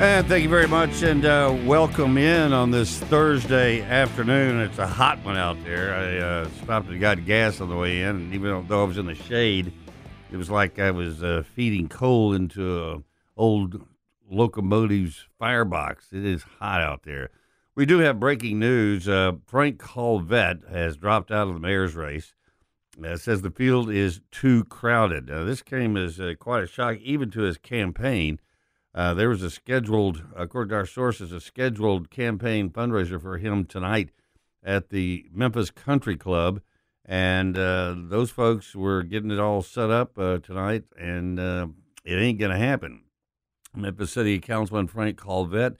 And thank you very much, and uh, welcome in on this Thursday afternoon. It's a hot one out there. I uh, stopped and got gas on the way in, and even though I was in the shade, it was like I was uh, feeding coal into a old locomotive's firebox. It is hot out there. We do have breaking news. Uh, Frank Colvett has dropped out of the mayor's race. Uh, says the field is too crowded. this came as uh, quite a shock, even to his campaign. Uh, there was a scheduled, according to our sources, a scheduled campaign fundraiser for him tonight at the Memphis Country Club, and uh, those folks were getting it all set up uh, tonight, and uh, it ain't going to happen. Memphis City Councilman Frank Colvett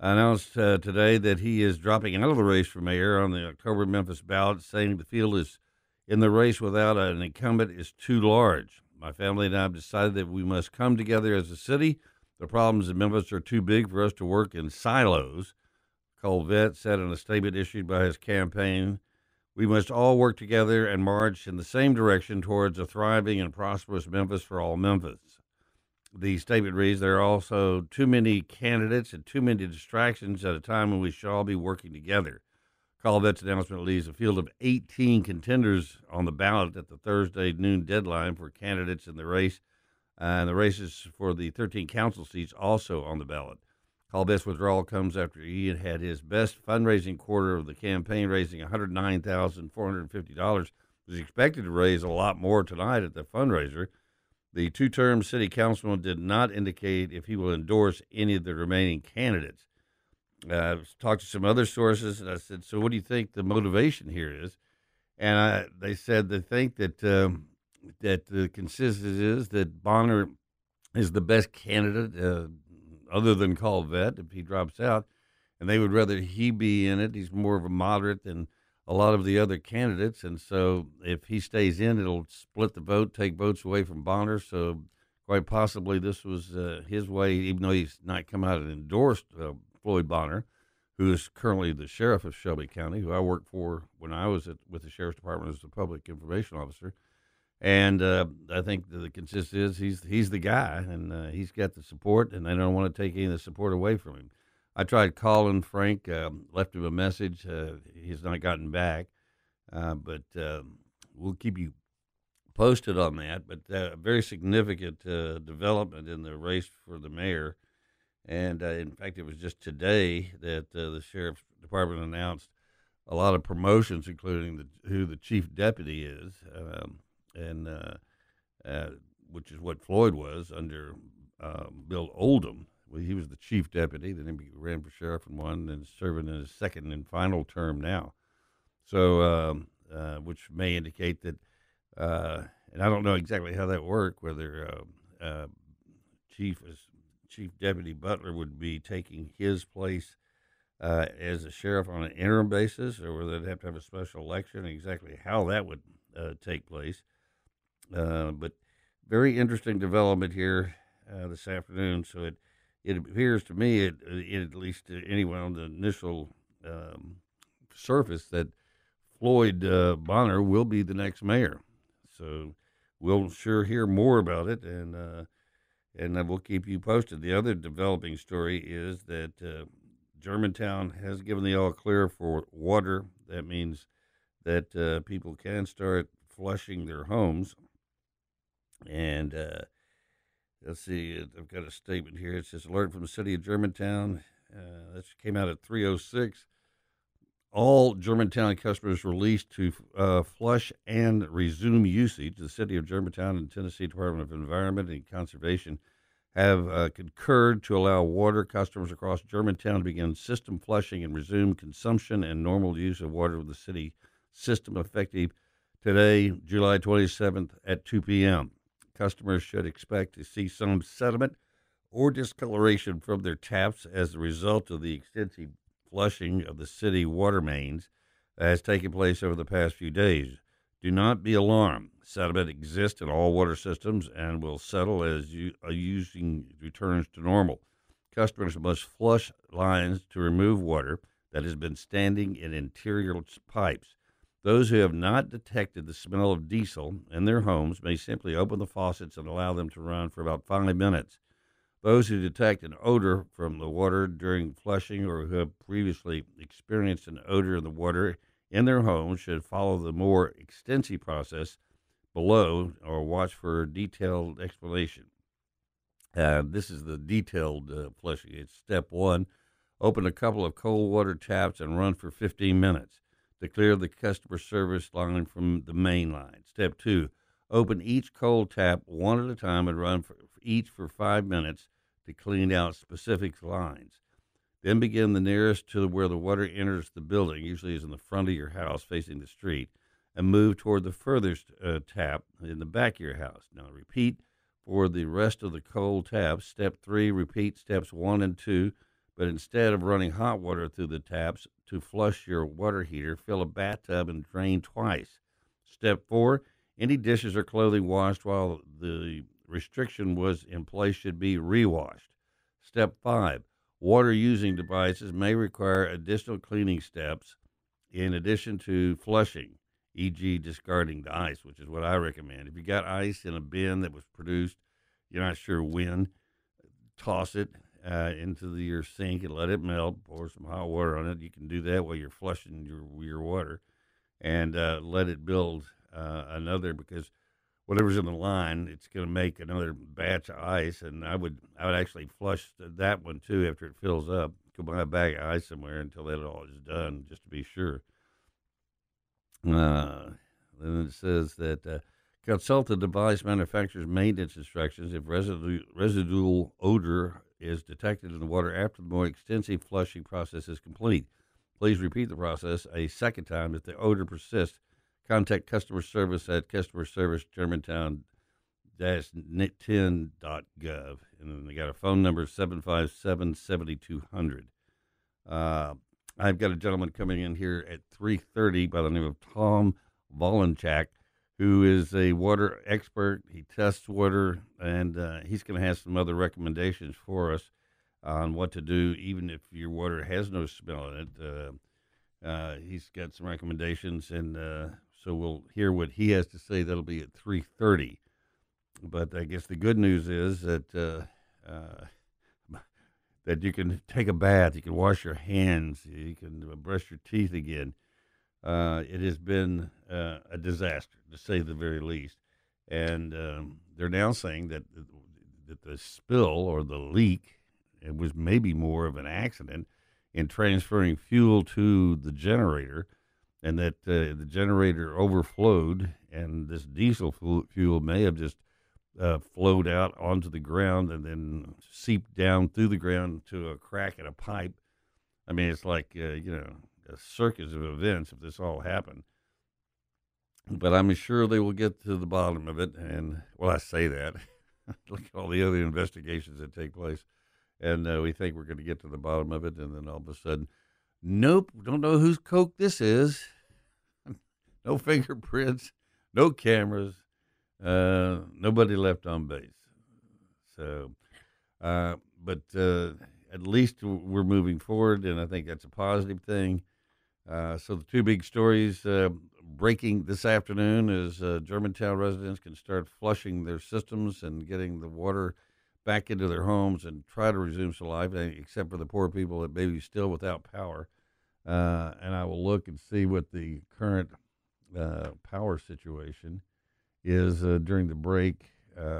announced uh, today that he is dropping out of the race for mayor on the October Memphis ballot, saying the field is in the race without an incumbent is too large. My family and I have decided that we must come together as a city the problems in Memphis are too big for us to work in silos. Colvett said in a statement issued by his campaign, We must all work together and march in the same direction towards a thriving and prosperous Memphis for all Memphis. The statement reads There are also too many candidates and too many distractions at a time when we should all be working together. Colvett's announcement leaves a field of 18 contenders on the ballot at the Thursday noon deadline for candidates in the race and the races for the 13 council seats also on the ballot. Colvett's withdrawal comes after he had had his best fundraising quarter of the campaign, raising $109,450. Was expected to raise a lot more tonight at the fundraiser. The two-term city councilman did not indicate if he will endorse any of the remaining candidates. Uh, I talked to some other sources, and I said, "So, what do you think the motivation here is?" And I, they said they think that um, that the consensus is that Bonner is the best candidate, uh, other than Colvett, if he drops out, and they would rather he be in it. He's more of a moderate than a lot of the other candidates, and so if he stays in, it'll split the vote, take votes away from Bonner. So quite possibly this was uh, his way, even though he's not come out and endorsed uh, Floyd Bonner, who is currently the sheriff of Shelby County, who I worked for when I was at, with the sheriff's department as a public information officer and uh, I think the, the consensus is he's he's the guy, and uh, he's got the support, and they don't want to take any of the support away from him. I tried calling Frank, uh, left him a message. Uh, he's not gotten back, uh, but um, we'll keep you posted on that. But a uh, very significant development in the race for the mayor, and in fact, it was just today that the sheriff's department announced a lot of promotions, including the, who the chief deputy is. Um, and uh, uh, which is what Floyd was under uh, Bill Oldham. Well, he was the chief deputy. Then he ran for sheriff and won, and serving in his second and final term now. So, um, uh, which may indicate that, uh, and I don't know exactly how that worked. Whether uh, chief is chief deputy Butler would be taking his place. As a sheriff on an interim basis, or whether they'd have to have a special election, exactly how that would take place. Uh, but very interesting development here uh, this afternoon. So it it appears to me, it, it at least to anyone on the initial um, surface, that Floyd uh, Bonner will be the next mayor. So we'll sure hear more about it, and uh, and we'll keep you posted. The other developing story is that uh, Germantown has given the all clear for water. That means that uh, people can start flushing their homes and uh, let's see, I've got a statement here. It says alert from the city of Germantown. Uh, this came out at 306. All Germantown customers released to uh, flush and resume usage. The city of Germantown and Tennessee Department of Environment and Conservation have uh, concurred to allow water customers across Germantown to begin system flushing and resume consumption and normal use of water with the city system effective today, July 27th at 2 p.m customers should expect to see some sediment or discoloration from their taps as a result of the extensive flushing of the city water mains that has taken place over the past few days. Do not be alarmed. Sediment exists in all water systems and will settle as you, uh, using returns to normal. Customers must flush lines to remove water that has been standing in interior pipes. Those who have not detected the smell of diesel in their homes may simply open the faucets and allow them to run for about five minutes. Those who detect an odor from the water during flushing or who have previously experienced an odor in the water in their homes should follow the more extensive process below or watch for detailed explanation. Uh, this is the detailed uh, flushing. It's step one open a couple of cold water taps and run for 15 minutes to clear the customer service line from the main line. Step two open each cold tap one at a time and run for each for five minutes to clean out specific lines. Then begin the nearest to where the water enters the building, usually is in the front of your house facing the street, and move toward the furthest uh, tap in the back of your house. Now repeat for the rest of the cold taps. Step three, repeat steps one and two, but instead of running hot water through the taps to flush your water heater, fill a bathtub and drain twice. Step four, any dishes or clothing washed while the restriction was in place should be rewashed. Step five, water using devices may require additional cleaning steps in addition to flushing, e.g., discarding the ice, which is what I recommend. If you got ice in a bin that was produced, you're not sure when, toss it uh, into the, your sink and let it melt. Pour some hot water on it. You can do that while you're flushing your your water, and uh, let it build uh, another because whatever's in the line, it's going to make another batch of ice. And I would I would actually flush that one too after it fills up. Go buy a bag of ice somewhere until that all is done, just to be sure. Uh, then it says that uh, consult the device manufacturer's maintenance instructions if residu- residual odor is detected in the water after the more extensive flushing process is complete. Please repeat the process a second time if the odor persists Contact customer service at customer service Germantown 10.gov. And then they got a phone number 757 7200. Uh, I've got a gentleman coming in here at 3.30 by the name of Tom Valencek, who is a water expert. He tests water, and uh, he's going to have some other recommendations for us on what to do, even if your water has no smell in it. Uh, uh, he's got some recommendations, and uh, so we'll hear what he has to say. That'll be at three thirty. But I guess the good news is that uh, uh, that you can take a bath, you can wash your hands, you can brush your teeth again. Uh, it has been uh, a disaster, to say the very least. And um, they're now saying that that the spill or the leak it was maybe more of an accident in transferring fuel to the generator and that uh, the generator overflowed, and this diesel fuel may have just uh, flowed out onto the ground and then seeped down through the ground to a crack in a pipe. I mean, it's like uh, you know a circus of events if this all happened. But I'm sure they will get to the bottom of it. And well, I say that. Look at all the other investigations that take place, and uh, we think we're going to get to the bottom of it, and then all of a sudden Nope, don't know whose Coke this is. no fingerprints, no cameras, uh, nobody left on base. So, uh, but uh, at least we're moving forward, and I think that's a positive thing. Uh, so the two big stories uh, breaking this afternoon is uh, Germantown residents can start flushing their systems and getting the water back into their homes and try to resume some life, eh, except for the poor people that may be still without power. Uh, and I will look and see what the current uh, power situation is during the break,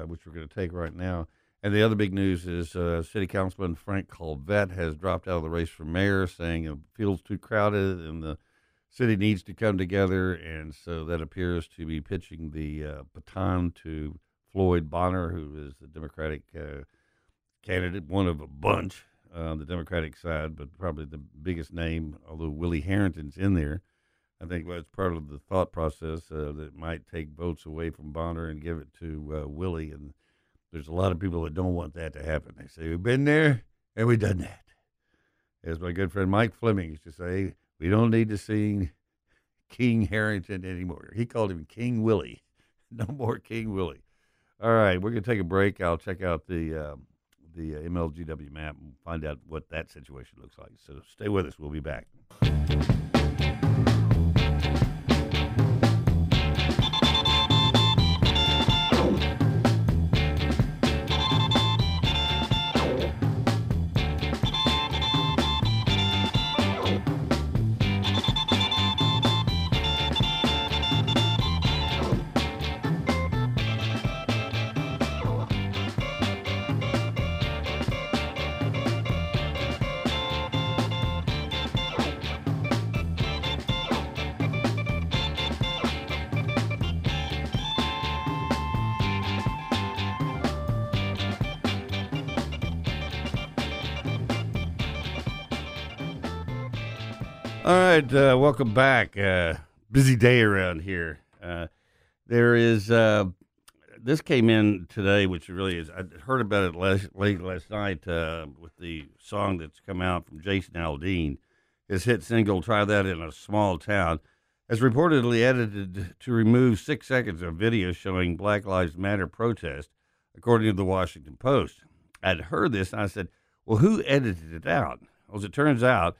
which we're going to take right now. And the other big news is uh, City Councilman Frank Colvett has dropped out of the race for mayor, saying it feels too crowded and the city needs to come together. And so that appears to be pitching the baton to Floyd Bonner, who is the Democratic uh, candidate, one of a bunch on uh, the Democratic side, but probably the biggest name, although Willie Herenton's in there. I think that's part of the thought process uh, that might take votes away from Bonner and give it to uh, Willie. And there's a lot of people that don't want that to happen. They say, We've been there and we've done that. As my good friend Mike Fleming used to say, we don't need to sing King Herenton anymore. He called him King Willie. No more King Willie. All right, we're going to take a break. I'll check out the uh, the uh, MLGW map and find out what that situation looks like. So stay with us. We'll be back. Uh, welcome back. Uh, busy day around here. Uh, there is uh, this came in today, which really is. I heard about it last, late last night uh, with the song that's come out from Jason Aldean. His hit single "Try That in a Small Town" has reportedly edited to remove six seconds of video showing Black Lives Matter protest, according to the Washington Post. I'd heard this, and I said, "Well, who edited it out?" Well, as it turns out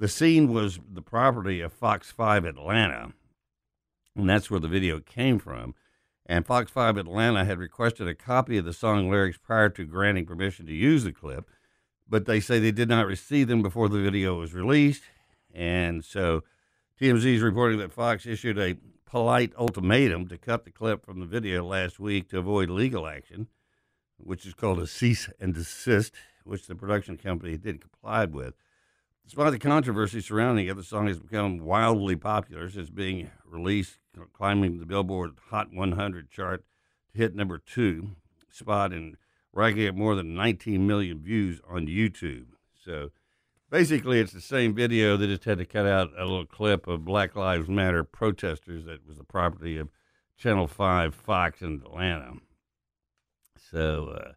the scene was the property of Fox 5 Atlanta, and that's where the video came from. And Fox 5 Atlanta had requested a copy of the song lyrics prior to granting permission to use the clip, but they say they did not receive them before the video was released. And so TMZ is reporting that Fox issued a polite ultimatum to cut the clip from the video last week to avoid legal action, which is called a cease and desist, which the production company didn't comply with. Despite the controversy surrounding it, the song has become wildly popular since being released, climbing the Billboard Hot 100 chart to hit number two spot and racking up more than 19 million views on YouTube. So basically, it's the same video. They just had to cut out a little clip of Black Lives Matter protesters that was the property of Channel 5 Fox in Atlanta. So, uh,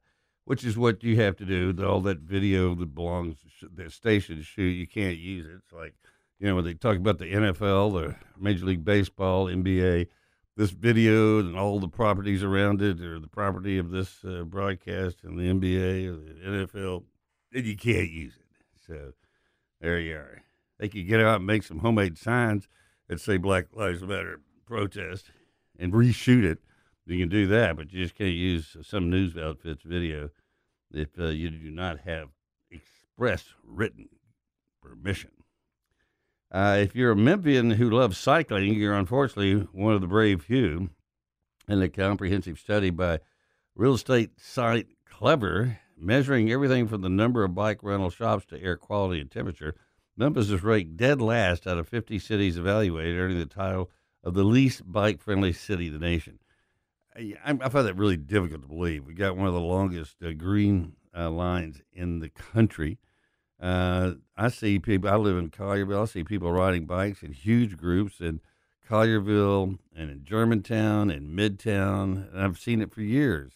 which is what you have to do. All that video that belongs to the station to shoot, you can't use it. It's like, you know, when they talk about the NFL, the Major League Baseball, NBA, this video and all the properties around it are the property of this uh, broadcast and the NBA or the NFL, and you can't use it. So there you are. They could get out and make some homemade signs that say Black Lives Matter protest and reshoot it you can do that, but you just can't use some news outfit's video if uh, you do not have express written permission. Uh, if you're a Memphian who loves cycling, you're unfortunately one of the brave few. In a comprehensive study by real estate site Clever, measuring everything from the number of bike rental shops to air quality and temperature, Memphis is ranked dead last out of 50 cities evaluated, earning the title of the least bike friendly city in the nation. I, find that really difficult to believe. We got one of the longest uh, green uh, lines in the country. Uh, I see people. I live in Collierville. I see people riding bikes in huge groups in Collierville and in Germantown and Midtown, and I've seen it for years.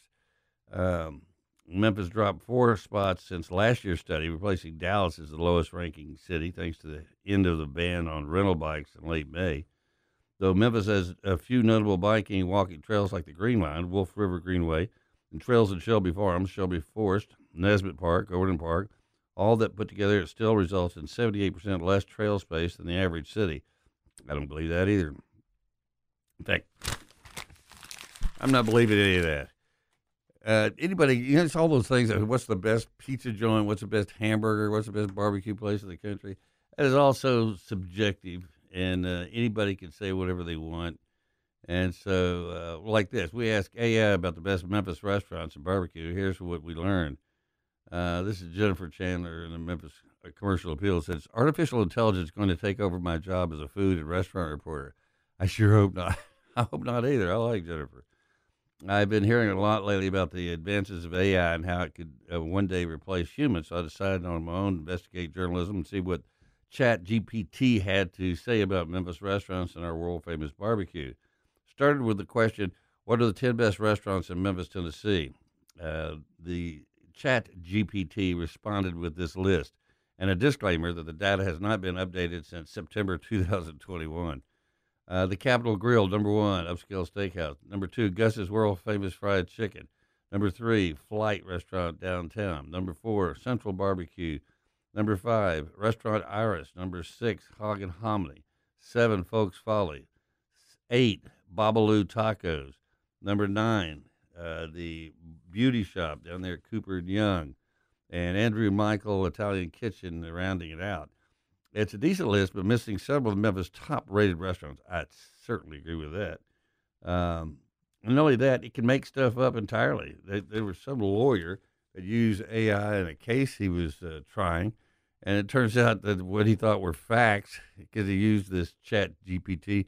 Um, Memphis dropped four spots since last year's study, replacing Dallas as the lowest ranking city, thanks to the end of the ban on rental bikes in late May. Though Memphis has a few notable biking and walking trails like the Green Line, Wolf River Greenway, and trails in Shelby Farms, Shelby Forest, Nesbitt Park, Overton Park, all that put together, it still results in 78% less trail space than the average city. I don't believe that either. In fact, I'm not believing any of that. Uh, anybody, you know, it's all those things. What's the best pizza joint? What's the best hamburger? What's the best barbecue place in the country? That is also subjective and uh, anybody can say whatever they want. And so, uh, like this, we asked AI about the best Memphis restaurants and barbecue. Here's what we learned. Uh, this is Jennifer Chandler in the Memphis uh, Commercial Appeal. Says artificial intelligence is going to take over my job as a food and restaurant reporter. I sure hope not. I hope not either. I like Jennifer. I've been hearing a lot lately about the advances of AI and how it could uh, one day replace humans. So I decided on my own to investigate journalism and see what Chat GPT had to say about Memphis restaurants and our world famous barbecue. Started with the question, What are the 10 best restaurants in Memphis, Tennessee? Uh, the Chat GPT responded with this list. and a disclaimer that the data has not been updated since September 2021. Uh, the Capital Grille, number one, upscale steakhouse. Number two, Gus's world famous fried chicken. Number three, Flight Restaurant downtown. Number four, Central Barbecue. Number five, Restaurant Iris. Number six, Hog and Hominy. Seven, Folk's Folly. Eight, Babalu Tacos. Number nine, uh, the Beauty Shop down there at Cooper and Young. And Andrew Michael Italian Kitchen rounding it out. It's a decent list, but missing several of Memphis' top-rated restaurants. I certainly agree with that. Um, and not only that, it can make stuff up entirely. There, there was some lawyer that used AI in a case he was uh, trying, and it turns out that what he thought were facts, because he used this Chat GPT,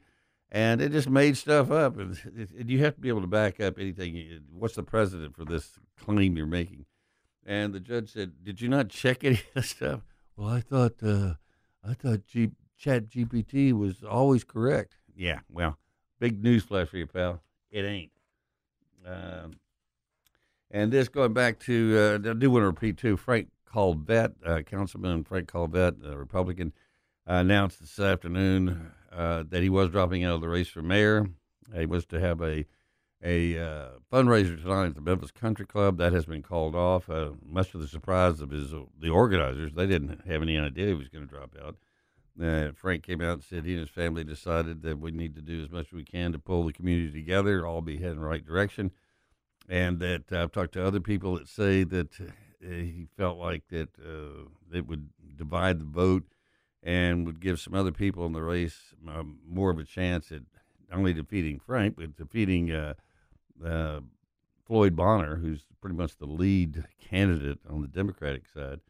and it just made stuff up. And, and you have to be able to back up anything. What's the precedent for this claim you're making? And the judge said, "Did you not check any of the stuff?" Well, I thought. Uh, I thought G- Chat GPT was always correct. Yeah, well, big news flash for you, pal. It ain't. Um, and this going back to, uh, I do want to repeat too, Frank Colvett, uh, Councilman Frank Colvett, a Republican, uh, announced this afternoon uh, that he was dropping out of the race for mayor. He was to have a a uh, fundraiser tonight at the Memphis Country Club. That has been called off, uh, much to the surprise of his the organizers. They didn't have any idea he was going to drop out. Uh, Frank came out and said he and his family decided that we need to do as much as we can to pull the community together, all be heading in the right direction, and that I've talked to other people that say that uh, he felt like that uh, it would divide the vote and would give some other people in the race um, more of a chance at not only defeating Frank but defeating uh, uh, Floyd Bonner, who's pretty much the lead candidate on the Democratic side,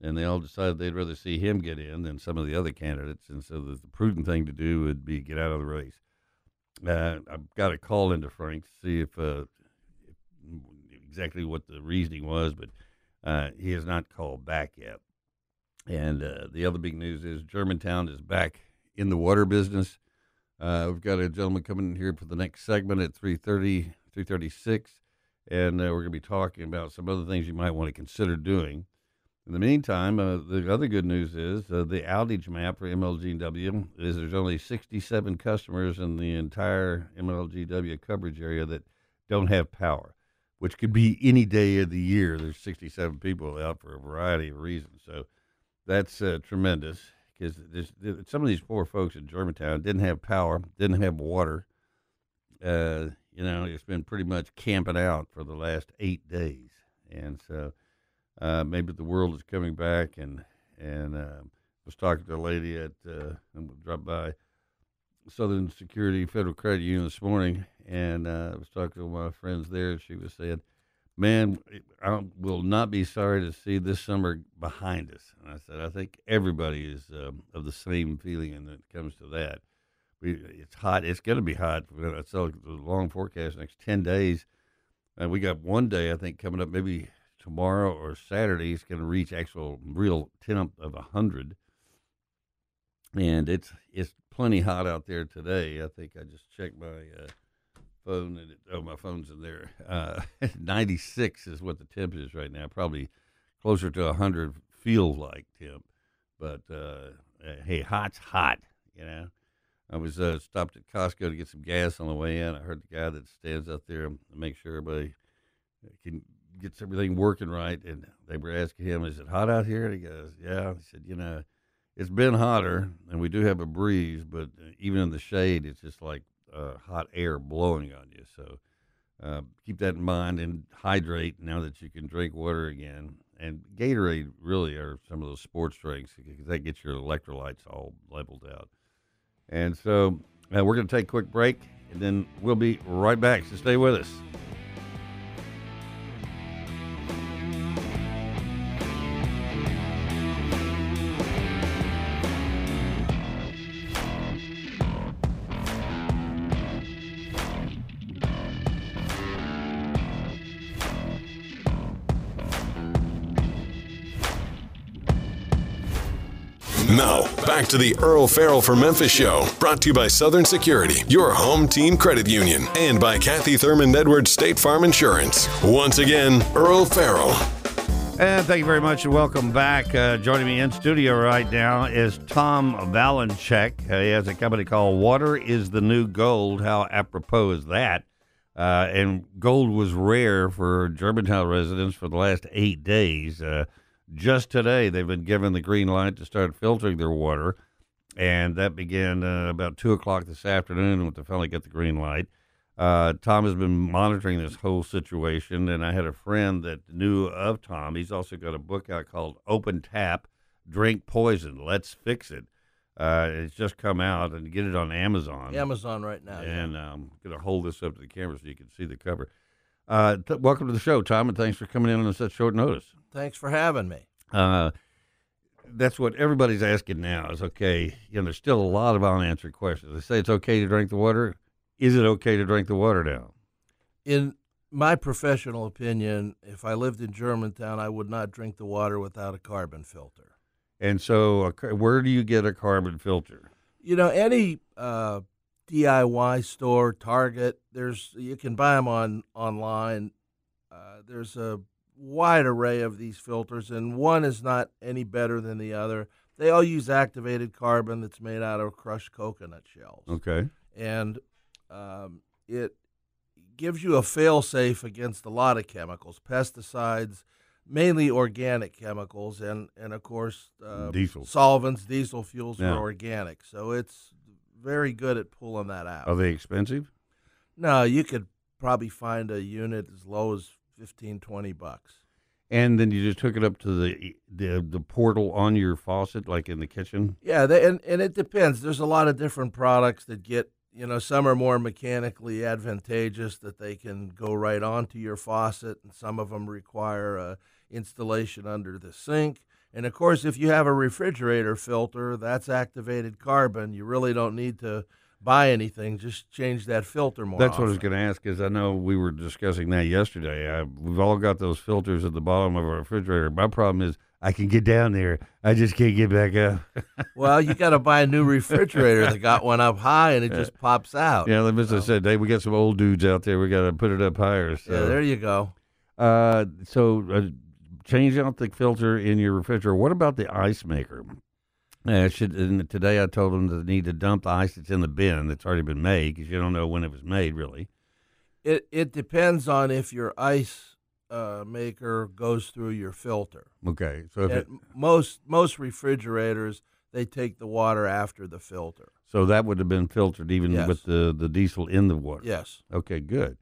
and they all decided they'd rather see him get in than some of the other candidates, and so the, prudent thing to do would be get out of the race. Uh, I've got a call into Frank to see if, uh, exactly what the reasoning was, but uh, he has not called back yet. And uh, the other big news is Germantown is back in the water business. Uh, we've got a gentleman coming in here for the next segment at 3.30 336, and uh, we're going to be talking about some other things you might want to consider doing. In the meantime, uh, the other good news is uh, the outage map for MLGW is there's only 67 customers in the entire MLGW coverage area that don't have power, which could be any day of the year. There's 67 people out for a variety of reasons. So that's uh, tremendous because some of these poor folks in Germantown didn't have power, didn't have water. Uh, you know, it's been pretty much camping out for the last eight days, and so uh, maybe the world is coming back. And and uh, was talking to a lady at uh, by Southern Security Federal Credit Union this morning, and uh, I was talking to my friends there. and She was saying, "Man, I will not be sorry to see this summer behind us." And I said, "I think everybody is um, of the same feeling when it comes to that." we, it's hot. It's going to be hot. So the long forecast next ten days. And we got one day I think coming up, maybe tomorrow or Saturday. It's going to reach actual real temp of a hundred, and it's it's plenty hot out there today. I think I just checked my uh, phone and it, oh my phone's in there. Uh, Ninety six is what the temp is right now. Probably closer to hundred feels like temp, but uh, hey, hot's hot, you know. I was uh, stopped at Costco to get some gas on the way in. I heard the guy that stands out there to make sure everybody can gets everything working right. And they were asking him, "Is it hot out here?" And he goes, "Yeah." He said, "You know, it's been hotter, and we do have a breeze, but uh, even in the shade, it's just like uh, hot air blowing on you." So uh, keep that in mind and hydrate now that you can drink water again. And Gatorade really are some of those sports drinks because that gets your electrolytes all leveled out. And so uh, we're going to take a quick break, and then we'll be right back. So stay with us. To the Earle Farrell for Memphis show, brought to you by Southern Security, your home team credit union, and by Kathy Thurmond Edwards State Farm Insurance. Once again, Earle Farrell. And thank you very much and welcome back. Uh, joining me in studio right now is Tom Valencek. Uh, he has a company called Water is the New Gold. How apropos is that? Uh, and gold was rare for Germantown residents for the last eight days. Just today, they've been given the green light to start filtering their water, and that began uh, about 2 o'clock this afternoon when they finally got the green light. Uh, Tom has been monitoring this whole situation, and I had a friend that knew of Tom. He's also got a book out called Open Tap Drink Poison, Let's Fix It. Uh, it's just come out, and get it on Amazon. Amazon right now. And I'm um, going to hold this up to the camera so you can see the cover. Uh, t- welcome to the show, Tom, and thanks for coming in on such short notice. Thanks for having me. Uh, that's what everybody's asking now is okay, you know, there's still a lot of unanswered questions. They say it's okay to drink the water is it okay to drink the water now? In my professional opinion, if I lived in Germantown, I would not drink the water without a carbon filter. And so, where do you get a carbon filter? You know, any uh, DIY store, Target, there's you can buy them on online. Uh, there's a wide array of these filters, and one is not any better than the other. They all use activated carbon that's made out of crushed coconut shells. Okay. And um, it gives you a fail safe against a lot of chemicals, pesticides, mainly organic chemicals, and and of course uh, diesel solvents, diesel fuels yeah. are organic. So it's very good at pulling that out. Are they expensive? No, you could probably find a unit as low as 15, 20 bucks. And then you just hook it up to the the the portal on your faucet, like in the kitchen. Yeah, they, and and it depends. There's a lot of different products that get you know, some are more mechanically advantageous that they can go right onto your faucet, and some of them require uh, installation under the sink. And of course, if you have a refrigerator filter, that's activated carbon. You really don't need to buy anything; just change that filter more. That's often. what I was going to ask. Is I know we were discussing that yesterday. I, we've all got those filters at the bottom of our refrigerator. My problem is I can get down there. I just can't get back up. well, you got to buy a new refrigerator that got one up high and it just pops out. Yeah, like so. said, hey, we got some old dudes out there. We got to put it up higher. So. Yeah, there you go. Uh, so uh, change out the filter in your refrigerator. What about the ice maker? Uh, should, today I told them to need to dump the ice that's in the bin that's already been made because you don't know when it was made, really. It it depends on if your ice uh, maker goes through your filter. Okay, so if it, most most refrigerators they take the water after the filter. So that would have been filtered even yes. with the the diesel in the water. Yes. Okay, good.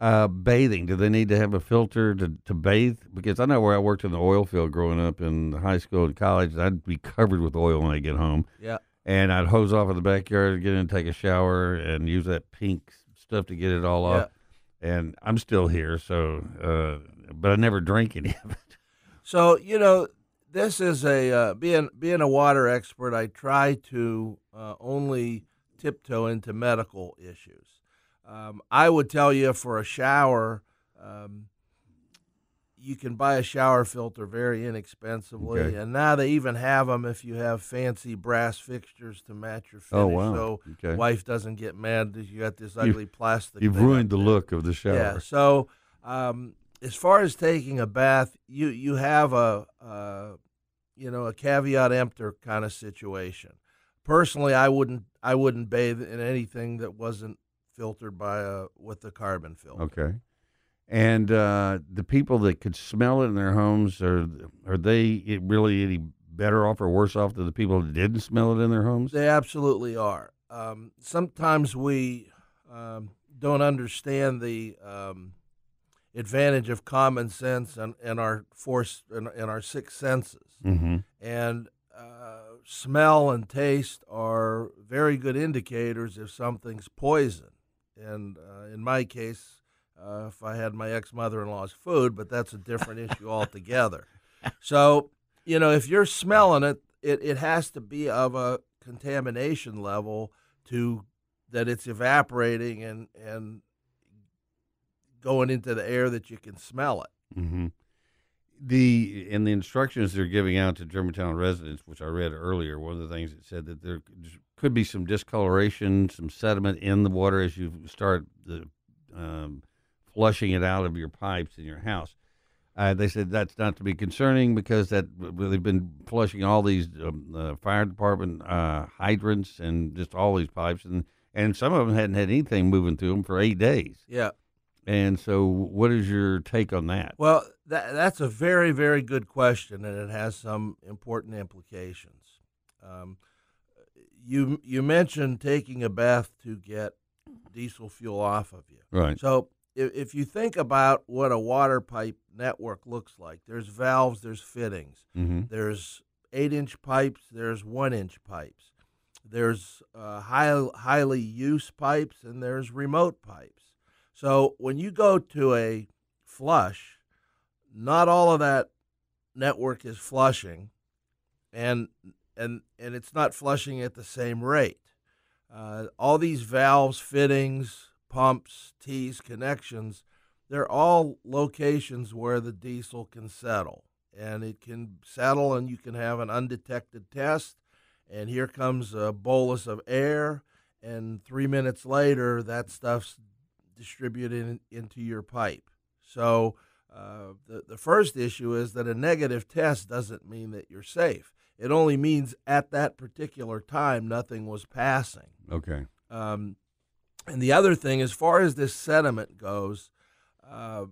Uh, bathing. Do they need to have a filter to, to bathe? Because I know where I worked in the oil field growing up in high school and college, I'd be covered with oil when I get home. Yeah. And I'd hose off in the backyard, get in and take a shower, and use that pink stuff to get it all off. Yeah and I'm still here. So, uh, but I never drink any of it. So you know, this is a uh, being being a water expert. I try to uh, only tiptoe into medical issues. Um, I would tell you for a shower. Um, you can buy a shower filter very inexpensively, okay. and now they even have them if you have fancy brass fixtures to match your finish. Oh wow! So okay. wife doesn't get mad that you got this ugly you've, plastic. You've ruined the look of the shower. Yeah. So um, as far as taking a bath, you you have a uh, you know a caveat emptor kind of situation. Personally, I wouldn't I wouldn't bathe in anything that wasn't filtered by a with the carbon filter. Okay. And uh, the people that could smell it in their homes are are they really any better off or worse off than the people that didn't smell it in their homes? They absolutely are. Um, sometimes we um, don't understand the um, advantage of common sense and, and our force and, and our six senses. Mm-hmm. And uh, smell and taste are very good indicators if something's poison. And uh, in my case, uh, if I had my ex mother in law's food, but that's a different issue altogether. So, you know, if you're smelling it, it, it has to be of a contamination level to that it's evaporating and, and going into the air that you can smell it. Mm-hmm. The in the instructions they're giving out to Germantown residents, which I read earlier, one of the things it said that there could be some discoloration, some sediment in the water as you start the um, flushing it out of your pipes in your house. Uh, they said that's not to be concerning because that they've been flushing all these um, uh, fire department uh, hydrants and just all these pipes, and and some of them hadn't had anything moving through them for eight days. Yeah. And so, what is your take on that? Well, that, that's a very, very good question, and it has some important implications. Um, you you mentioned taking a bath to get diesel fuel off of you. Right. So if, if you think about what a water pipe network looks like, there's valves, there's fittings, Mm-hmm. there's eight inch pipes, there's one inch pipes, there's uh, high, highly used pipes, and there's remote pipes. So when you go to a flush, not all of that network is flushing, and and and it's not flushing at the same rate. Uh, all these valves, fittings, pumps, tees, connections, they're all locations where the diesel can settle. And it can settle, and you can have an undetected test. And here comes a bolus of air, and three minutes later, that stuff's distributed in, into your pipe. So, uh, the, the first issue is that a negative test doesn't mean that you're safe. It only means at that particular time nothing was passing. Okay. Um, and the other thing, as far as this sediment goes, uh,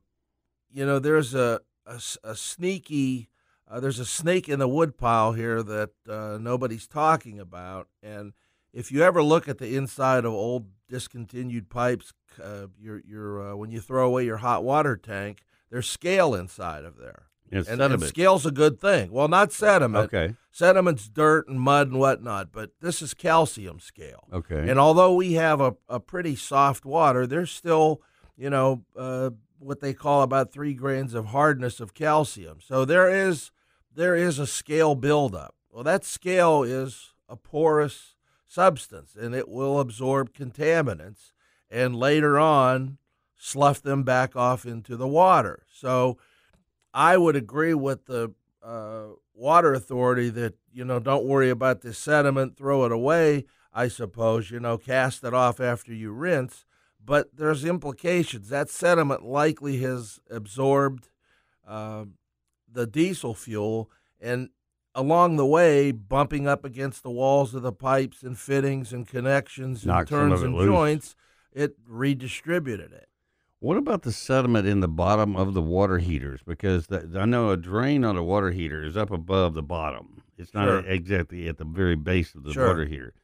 you know, there's a, a, a sneaky, uh, there's a snake in the woodpile here that uh, nobody's talking about. And if you ever look at the inside of old discontinued pipes, uh, your, your, uh, when you throw away your hot water tank, there's scale inside of there. And, and scale's a good thing. Well, not sediment. okay. Sediment's dirt and mud and whatnot, but this is calcium scale. Okay. And although we have a, a pretty soft water, there's still, you know, uh, what they call about three grains of hardness of calcium. So there is there is a scale buildup. Well, that scale is a porous substance, and it will absorb contaminants, and later on slough them back off into the water. So I would agree with the uh, water authority that you know don't worry about this sediment, throw it away. I suppose you know cast it off after you rinse, but there's implications. That sediment likely has absorbed uh, the diesel fuel and along the way bumping up against the walls of the pipes and fittings and connections and turns and loose. joints. It redistributed it. What about the sediment in the bottom of the water heaters? Because the, I know a drain on a water heater is up above the bottom. It's not Sure. exactly at the very base of the Sure. water heater.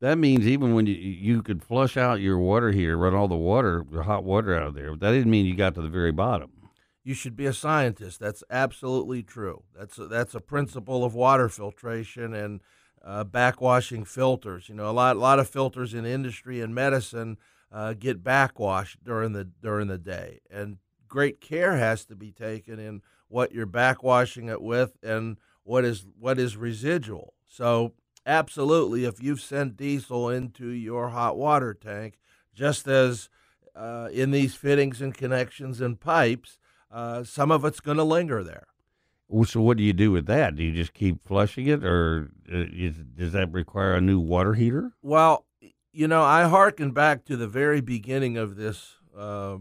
That means even when you you could flush out your water heater, run all the water, the hot water out of there. That didn't mean you got to the very bottom. You should be a scientist. That's absolutely true. That's a, that's a principle of water filtration and uh, backwashing filters. You know, a lot a lot of filters in industry and medicine uh, get backwashed during the during the day, and great care has to be taken in what you're backwashing it with and what is what is residual. So, absolutely, if you've sent diesel into your hot water tank, just as uh, in these fittings and connections and pipes, uh, some of it's going to linger there. Well, So what do you do with that? Do you just keep flushing it, or uh, is, does that require a new water heater? Well, you know, I hearken back to the very beginning of this uh,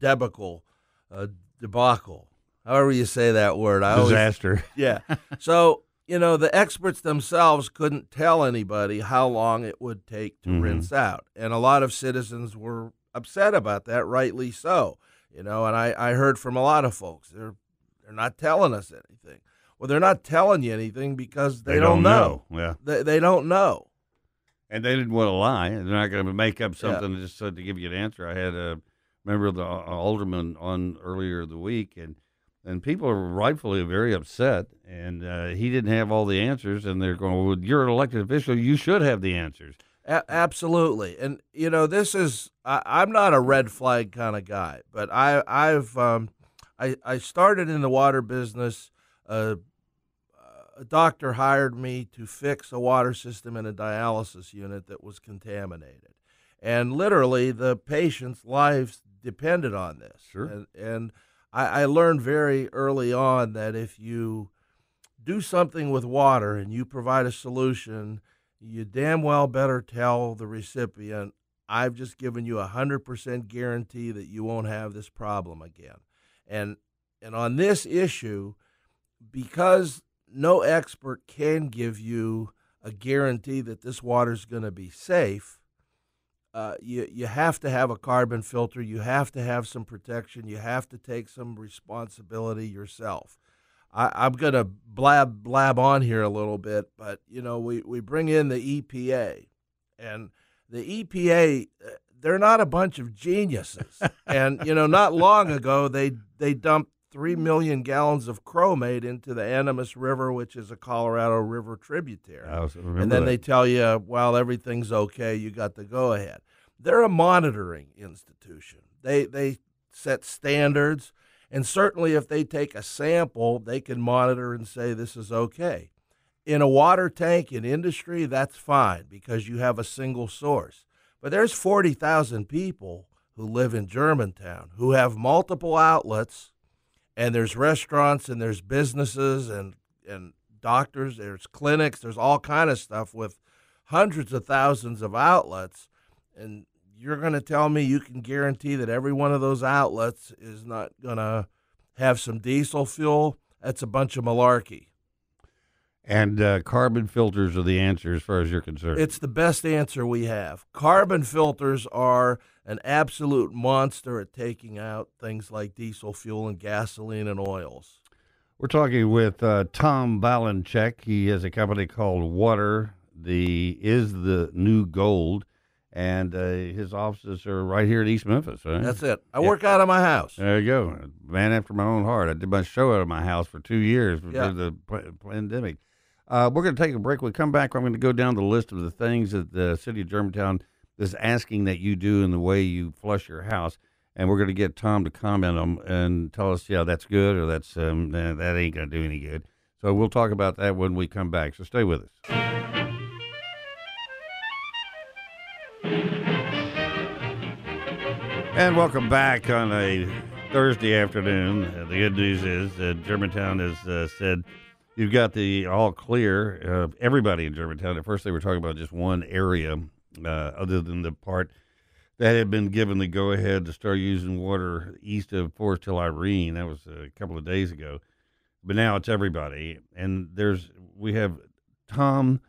debacle, uh, debacle, however you say that word. I always, Disaster. yeah. So, you know, the experts themselves couldn't tell anybody how long it would take to Mhm. rinse out. And a lot of citizens were upset about that, rightly so. You know, and I, I heard from a lot of folks, they're they're not telling us anything. Well, they're not telling you anything because they, don't, know. Yeah. They, they don't know. And they didn't want to lie. They're not going to make up something just to give you an answer. I had a member of the uh, alderman on earlier the week, and and people are rightfully very upset. And uh, he didn't have all the answers, and they're going, "Well, you're an elected official. You should have the answers." A- absolutely, and you know this is I, I'm not a red flag kind of guy, but I I've um, I I started in the water business. Uh, a doctor hired me to fix a water system in a dialysis unit that was contaminated, and literally the patients' lives depended on this. Sure. and, and I, I learned very early on that if you do something with water and you provide a solution you damn well better tell the recipient, I've just given you a 100% guarantee that you won't have this problem again. And and on this issue, because no expert can give you a guarantee that this water is going to be safe, uh, you you have to have a carbon filter. You have to have some protection. You have to take some responsibility yourself. I, am going to blab blab on here a little bit, but you know we, we bring in the EPA, and the EPA uh, they're not a bunch of geniuses. and you know, not long ago they they dumped three million gallons of chromate into the Animas River, which is a Colorado River tributary. and then that. they tell you, well, everything's okay, you got the go ahead. They're a monitoring institution. They they set standards, and certainly if they take a sample, they can monitor and say this is okay. In a water tank in industry, that's fine because you have a single source. But there's 40,000 people who live in Germantown who have multiple outlets and there's restaurants and there's businesses and and doctors there's clinics there's all kind of stuff with hundreds of thousands of outlets. And you're going to tell me you can guarantee that every one of those outlets is not going to have some diesel fuel? That's a bunch of malarkey and uh, carbon filters are the answer as far as you're concerned. It's the best answer we have. Carbon filters are an absolute monster at taking out things like diesel fuel and gasoline and oils. We're talking with uh, Tom Valencek. He has a company called Water. The is the new gold, and uh, his offices are right here at East Memphis. Right? That's it. I yeah. work out of my house. There you go, man after my own heart. I did my show out of my house for two years before yeah. the pandemic. Uh, we're going to take a break. When we come back, I'm going to go down the list of the things that the city of Germantown is asking that you do in the way you flush your house. And we're going to get Tom to comment on and tell us, yeah, that's good or that's um, that ain't going to do any good. So we'll talk about that when we come back. So stay with us. And welcome back on a Thursday afternoon. Uh, the good news is that Germantown has uh, said You've got the all clear. Uh, everybody in Germantown. At first, they were talking about just one area, uh, other than the part that had been given the go ahead to start using water east of Forest Hill Irene. That was a couple of days ago. But now it's everybody. And there's we have Tom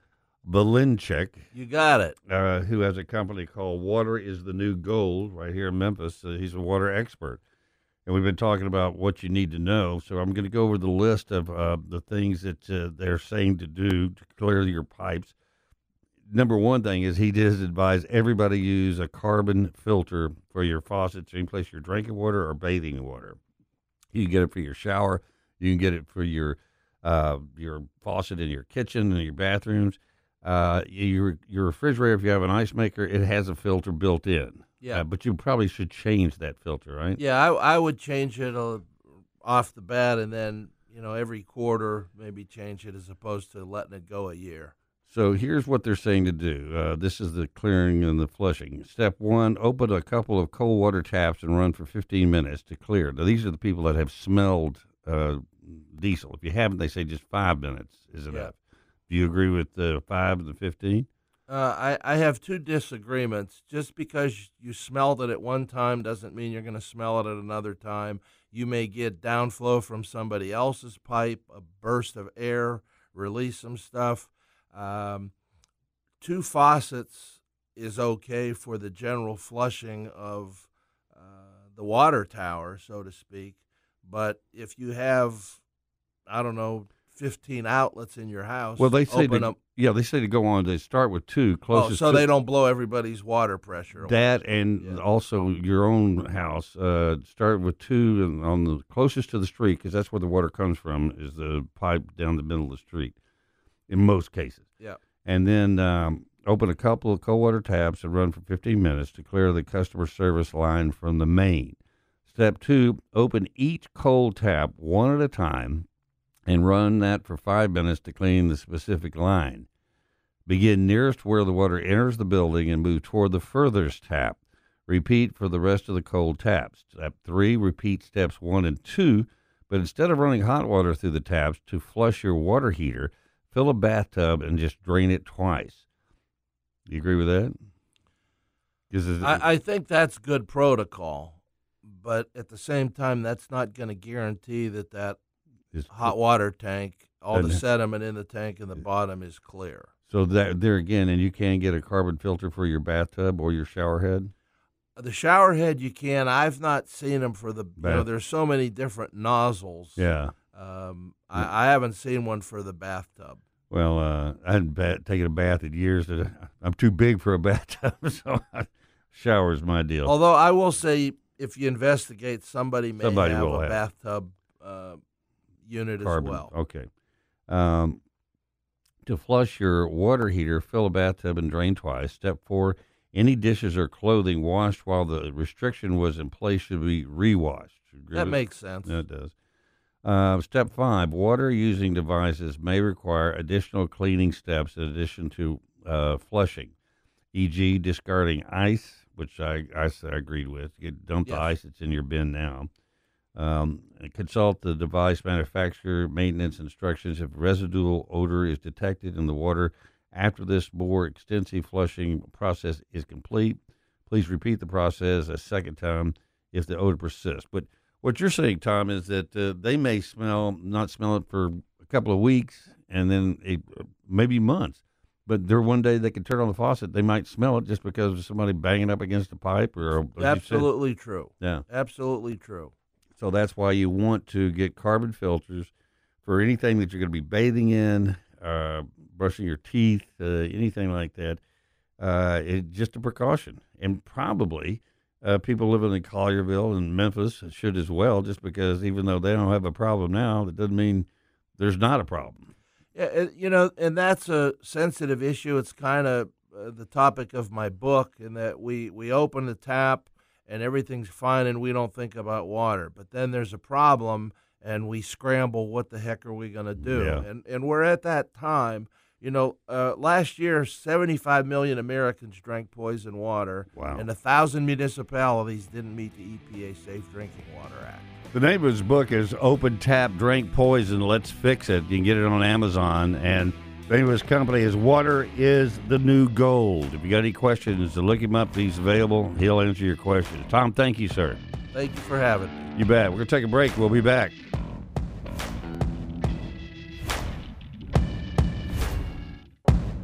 Valencek. You got it. Uh, who has a company called Water is the New Gold right here in Memphis. Uh, he's a water expert and we've been talking about what you need to know. So I'm going to go over the list of uh, the things that uh, they're saying to do to clear your pipes. Number one thing is he does advise everybody use a carbon filter for your faucets in place your drinking water or bathing water. You can get it for your shower. You can get it for your uh, your faucet in your kitchen and your bathrooms. Uh, your your refrigerator, if you have an ice maker, it has a filter built in. Yeah, uh, but you probably should change that filter, right? Yeah, I, I would change it uh, off the bat, and then you know every quarter maybe change it as opposed to letting it go a year. So here's what they're saying to do. Uh, this is the clearing and the flushing. Step one: open a couple of cold water taps and run for 15 minutes to clear. Now these are the people that have smelled uh, diesel. If you haven't, they say just five minutes is enough. Yeah. Do you agree with the five and the 15? Uh, I, I have two disagreements. Just because you smelled it at one time doesn't mean you're going to smell it at another time. You may get downflow from somebody else's pipe, a burst of air, release some stuff. Um, two faucets is okay for the general flushing of uh, the water tower, so to speak. But if you have, I don't know, 15 outlets in your house. Well, they say to, yeah, they say to go on. They start with two closest. Oh, so to, they don't blow everybody's water pressure. That and yeah. also your own house. Uh, start with two on the closest to the street because that's where the water comes from. Is the pipe down the middle of the street, in most cases. Yeah. And then um, open a couple of cold water taps and run for 15 minutes to clear the customer service line from the main. Step two: open each cold tap one at a time and run that for five minutes to clean the specific line. Begin nearest where the water enters the building and move toward the furthest tap. Repeat for the rest of the cold taps. Step three, repeat steps one and two, but instead of running hot water through the taps to flush your water heater, fill a bathtub and just drain it twice. You agree with that? I, I think that's good protocol, but at the same time, that's not going to guarantee that that Is- hot water tank, all the sediment in the tank and the bottom is clear. So that there again, and you can get a carbon filter for your bathtub or your shower head. The shower head you can. I've not seen them for the. You know, there's so many different nozzles. Yeah. Um, I, I haven't seen one for the bathtub. Well, uh, I hadn't ba- taken a bath in years. That I'm too big for a bathtub, so shower's my deal. Although I will say, if you investigate, somebody may Somebody have a have. bathtub uh, unit carbon. as well. Okay. Um, to flush your water heater, fill a bathtub and drain twice. Step four: any dishes or clothing washed while the restriction was in place should be rewashed. That makes sense. That does. Uh, step five: water using devices may require additional cleaning steps in addition to uh, flushing, e.g., discarding ice, which I I agreed with. You dump the ice; it's in your bin now. Um, consult the device manufacturer maintenance instructions if residual odor is detected in the water after this more extensive flushing process is complete. Please repeat the process a second time if the odor persists. But what you're saying, Tom, is that uh, they may smell not smell it for a couple of weeks and then a, maybe months. But there one day they could turn on the faucet, they might smell it just because of somebody banging up against a pipe or as you said. Absolutely true. Yeah. Absolutely true. So that's why you want to get carbon filters for anything that you're going to be bathing in, uh, brushing your teeth, uh, anything like that. Uh, just a precaution. And probably uh, people living in Collierville and Memphis should as well, just because even though they don't have a problem now, that doesn't mean there's not a problem. Yeah, you know, and that's a sensitive issue. It's kind of uh, the topic of my book, in that we we open the tap and everything's fine, and we don't think about water. But then there's a problem, and we scramble. What the heck are we going to do? Yeah. And and we're at that time. You know, uh, last year, 75 million Americans drank poison water, Wow. and a thousand municipalities didn't meet the EPA Safe Drinking Water Act. The name of his book is Open Tap Drink Poison, Let's Fix It. You can get it on Amazon. And his company is Water is the New Gold. If you got any questions, look him up. He's available. He'll answer your questions. Tom, thank you, sir. Thank you for having me. You bet. We're going to take a break. We'll be back.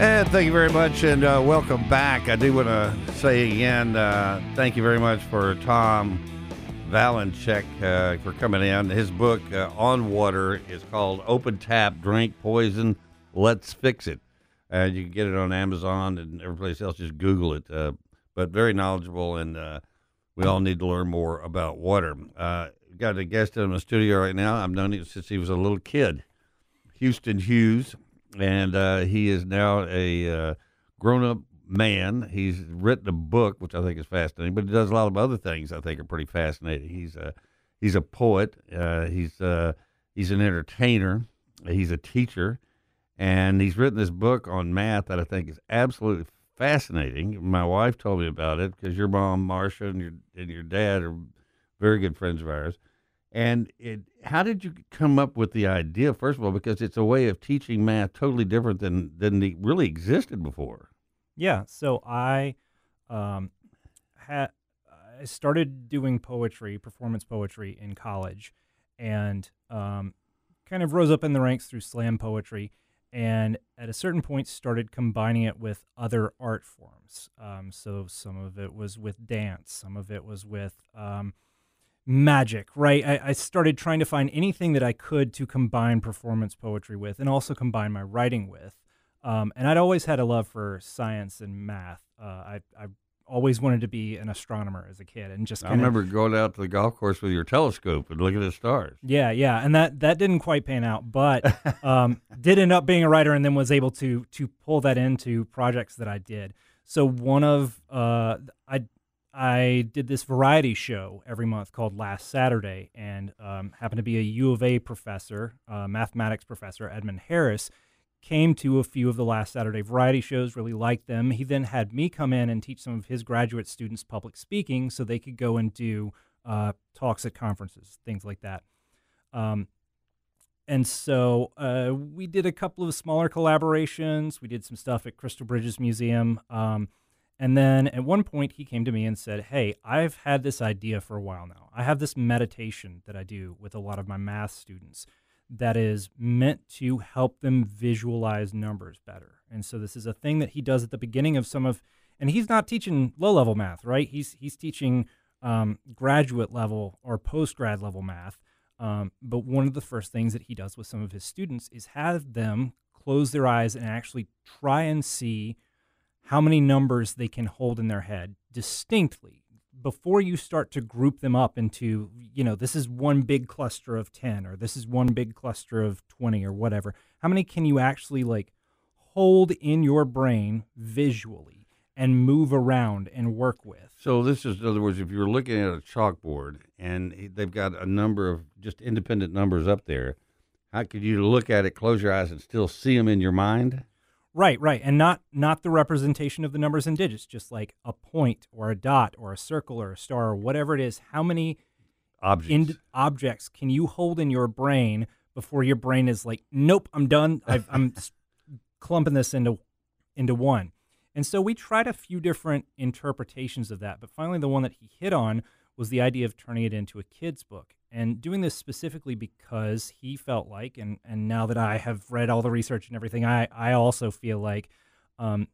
And thank you very much, and uh, welcome back. I do want to say again, uh, thank you very much for Tom Valencek uh, for coming in. His book uh, on water is called "Open Tap: Drink Poison, Let's Fix It." And you can get it on Amazon and every place else. Just Google it. Uh, but very knowledgeable, and uh, we all need to learn more about water. Uh, got a guest in the studio right now. I've known him since he was a little kid. Houston Hughes, and uh, he is now a uh, grown-up man. He's written a book, which I think is fascinating, but he does a lot of other things I think are pretty fascinating. He's a he's a poet. Uh, he's uh, he's an entertainer. He's a teacher, and he's written this book on math that I think is absolutely fascinating. My wife told me about it because your mom, Marcia, and your and your dad are very good friends of ours. And it, how did you come up with the idea? First of all, because it's a way of teaching math totally different than than it really existed before. Yeah, so I um, had I started doing poetry, performance poetry in college, and um, kind of rose up in the ranks through slam poetry, and at a certain point started combining it with other art forms. Um, so some of it was with dance, some of it was with um, magic, right? I, I started trying to find anything that I could to combine performance poetry with, and also combine my writing with. Um, and I'd always had a love for science and math. Uh, I, I always wanted to be an astronomer as a kid, and just I kind of remember going out to the golf course with your telescope and looking at the stars. yeah, yeah, and that that didn't quite pan out, but um, did end up being a writer, and then was able to to pull that into projects that I did. So one of uh, I I did this variety show every month called Last Saturday, and um, happened to be a U of A professor, uh, mathematics professor, Edmund Harris, came to a few of the Last Saturday variety shows, really liked them. He then had me come in and teach some of his graduate students public speaking so they could go and do uh, talks at conferences, things like that. Um, and so uh, we did a couple of smaller collaborations. We did some stuff at Crystal Bridges Museum. Um, and then at one point, he came to me and said, Hey, I've had this idea for a while now. I have this meditation that I do with a lot of my math students that is meant to help them visualize numbers better. And so this is a thing that he does at the beginning of some of, and he's not teaching low level math, right? He's, he's teaching um, graduate level or post grad level math. Um, but one of the first things that he does with some of his students is have them close their eyes and actually try and see how many numbers they can hold in their head distinctly before you start to group them up into, you know, this is one big cluster of 10 or this is one big cluster of 20 or whatever. How many can you actually like hold in your brain visually and move around and work with? So this is, in other words, if you're looking at a chalkboard and they've got a number of just independent numbers up there, how could you look at it, close your eyes, and still see them in your mind? Right, right, and not not the representation of the numbers and digits, just like a point or a dot or a circle or a star or whatever it is. How many objects objects can you hold in your brain before your brain is like, nope, I'm done. i am clumping this into into one. And so we tried a few different interpretations of that, but finally the one that he hit on was the idea of turning it into a kid's book and doing this specifically because he felt like, and, and now that I have read all the research and everything, I, I also feel like um,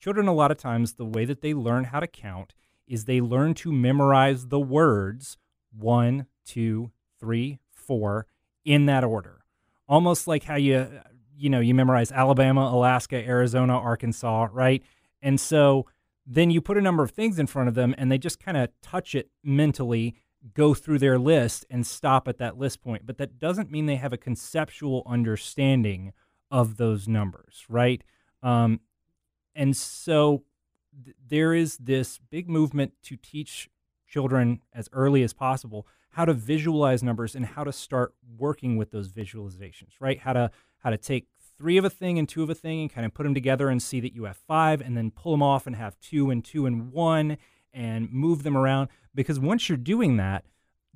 children, a lot of times, the way that they learn how to count is they learn to memorize the words one, two, three, four in that order. Almost like how you, you know, you memorize Alabama, Alaska, Arizona, Arkansas, right? And so then you put a number of things in front of them and they just kind of touch it mentally, go through their list and stop at that list point. But that doesn't mean they have a conceptual understanding of those numbers, right? Um, and so th- there is this big movement to teach children as early as possible how to visualize numbers and how to start working with those visualizations, right? How to how to take three of a thing and two of a thing and kind of put them together and see that you have five and then pull them off and have two and two and one and move them around. Because once you're doing that,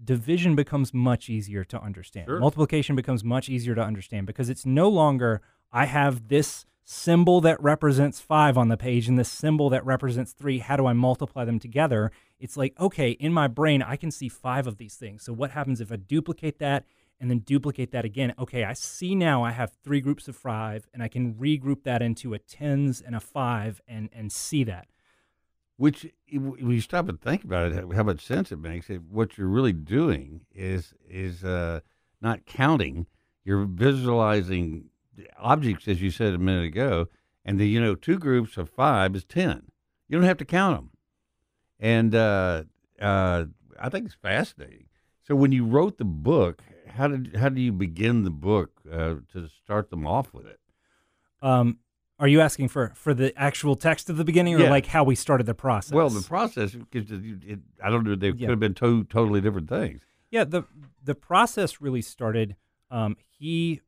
division becomes much easier to understand. Sure. Multiplication becomes much easier to understand because it's no longer, I have this symbol that represents five on the page and this symbol that represents three. How do I multiply them together? It's like, okay, in my brain, I can see five of these things. So what happens if I duplicate that and then duplicate that again. Okay, I see now I have three groups of five, and I can regroup that into a tens and a five and, and see that. Which, when you stop and think about it, how much sense it makes. It, what you're really doing is is uh, not counting. You're visualizing objects, as you said a minute ago, and the you know two groups of five is ten. You don't have to count them, and uh, uh, I think it's fascinating. So when you wrote the book, how did how do you begin the book uh, to start them off with it? Um, are you asking for for the actual text of the beginning, or Yeah. like how we started the process? Well, the process because I don't know they Yeah. could have been two totally different things. Yeah, the the process really started. Um, he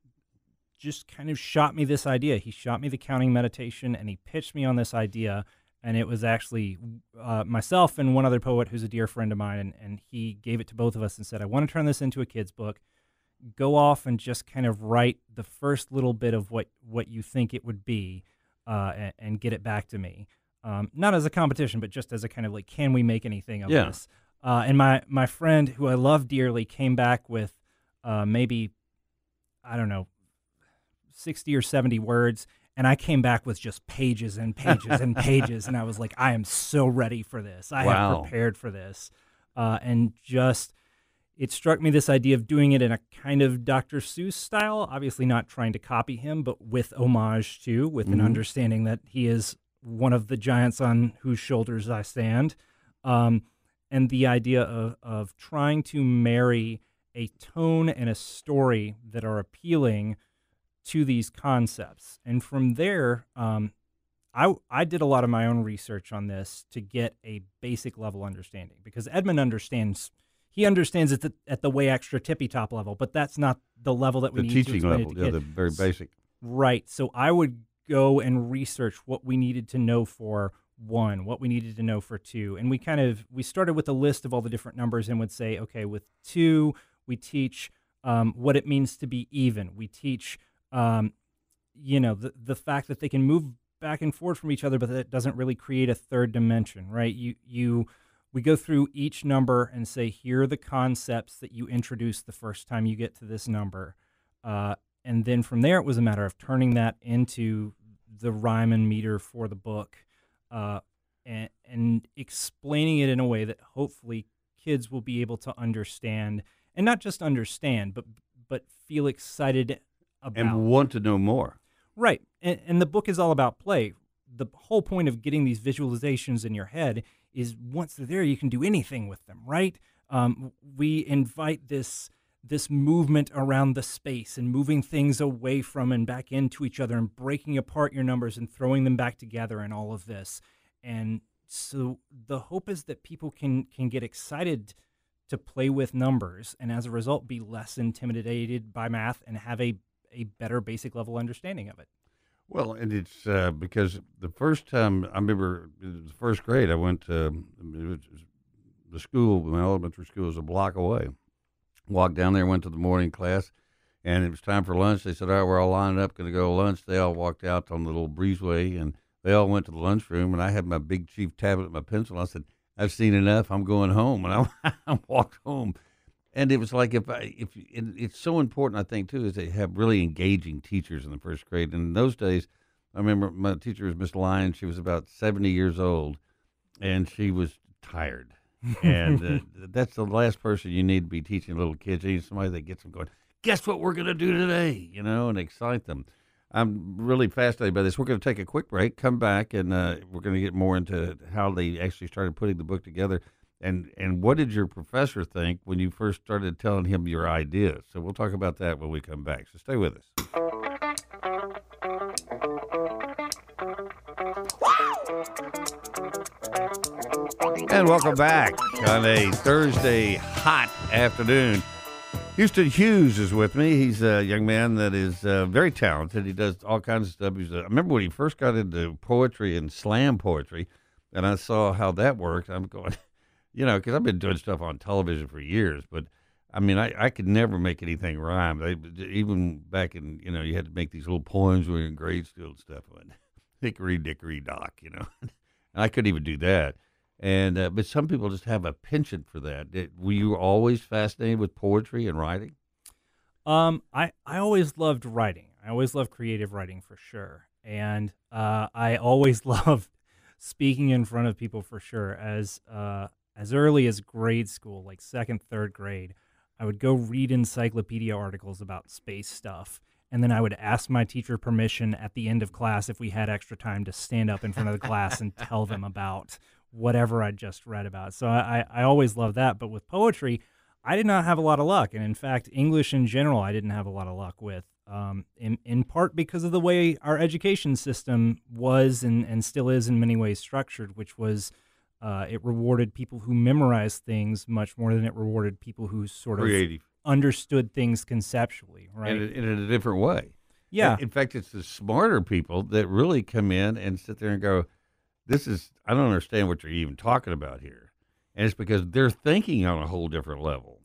just kind of shot me this idea. He shot me the counting meditation, and he pitched me on this idea. And it was actually uh, myself and one other poet who's a dear friend of mine, and, and he gave it to both of us and said, "I want to turn this into a kid's book. Go off and just kind of write the first little bit of what what you think it would be, uh, and, and get it back to me. Um, not as a competition, but just as a kind of like, can we make anything of Yeah. this? Uh, and my my friend, who I love dearly, came back with uh, maybe I don't know, sixty or seventy words, and I came back with just pages and pages and pages, and I was like, I am so ready for this. I Wow. have prepared for this, uh, and just it struck me this idea of doing it in a kind of Dr. Seuss style, obviously not trying to copy him, but with homage too, with an Mhm. understanding that he is one of the giants on whose shoulders I stand. Um, and the idea of, of trying to marry a tone and a story that are appealing to these concepts. And from there, um, I I did a lot of my own research on this to get a basic level understanding because Edmund understands he understands it at, at the way extra tippy top level, but that's not the level that we the need teaching to level, to yeah, kids. the very basic. Right. So I would go and research what we needed to know for one, what we needed to know for two. And we kind of we started with a list of all the different numbers and would say, okay, with two, we teach um, what it means to be even. We teach um, you know, the the fact that they can move back and forth from each other, but that doesn't really create a third dimension, right? You you we go through each number and say, here are the concepts that you introduce the first time you get to this number. Uh, and then from there, it was a matter of turning that into the rhyme and meter for the book uh, and, and explaining it in a way that hopefully kids will be able to understand and not just understand, but but feel excited about And want to know more. Right. And, and the book is all about play. The whole point of getting these visualizations in your head is once they're there, you can do anything with them, right? Um, we invite this this movement around the space and moving things away from and back into each other and breaking apart your numbers and throwing them back together and all of this. And so the hope is that people can can get excited to play with numbers and as a result be less intimidated by math and have a a better basic level understanding of it. Well, and it's uh, because the first time I remember the first grade, I went to the school, my elementary school was a block away. Walked down there, went to the morning class, and it was time for lunch. They said, "All right, we're all lined up, going to go to lunch." They all walked out on the little breezeway, and they all went to the lunchroom. And I had my big chief tablet, and my pencil. I said, "I've seen enough. I'm going home." And I, I walked home and it was like if I if it's so important I think too is they have really engaging teachers in the first grade. And in those days, I remember my teacher was Miss Lyon. She was about seventy years old, and she was tired. and uh, that's the last person you need to be teaching little kids. You need somebody that gets them going. Guess what we're going to do today? You know, and excite them. I'm really fascinated by this. We're going to take a quick break, come back, and uh, we're going to get more into how they actually started putting the book together. And and what did your professor think when you first started telling him your ideas? So we'll talk about that when we come back. So stay with us. And welcome back on a Thursday hot afternoon. Houston Hughes is with me. He's a young man that is uh, very talented. He does all kinds of stuff. He's I remember when he first got into poetry and slam poetry, and I saw how that worked. I'm going, you know, because I've been doing stuff on television for years, but I mean, I, I could never make anything rhyme. They, even back in, you know, you had to make these little poems when you're in grade school and stuff. And hickory dickory dock, you know. and I couldn't even do that. And uh, but some people just have a penchant for that. Were you always fascinated with poetry and writing? Um, I I always loved writing. I always loved creative writing for sure, and uh, I always loved speaking in front of people for sure. As uh, as early as grade school, like second, third grade, I would go read encyclopedia articles about space stuff. And then I would ask my teacher permission at the end of class if we had extra time to stand up in front of the class and tell them about whatever I just read about. So I, I always loved that. But with poetry, I did not have a lot of luck. And in fact, English in general, I didn't have a lot of luck with, um, in, in part because of the way our education system was and, and still is in many ways structured, which was uh, it rewarded people who memorized things much more than it rewarded people who sort Creative. of understood things conceptually, right? And in, a different way. yeah. In, in fact, it's the smarter people that really come in and sit there and go, "This is I don't understand what you're even talking about here," and it's because they're thinking on a whole different level.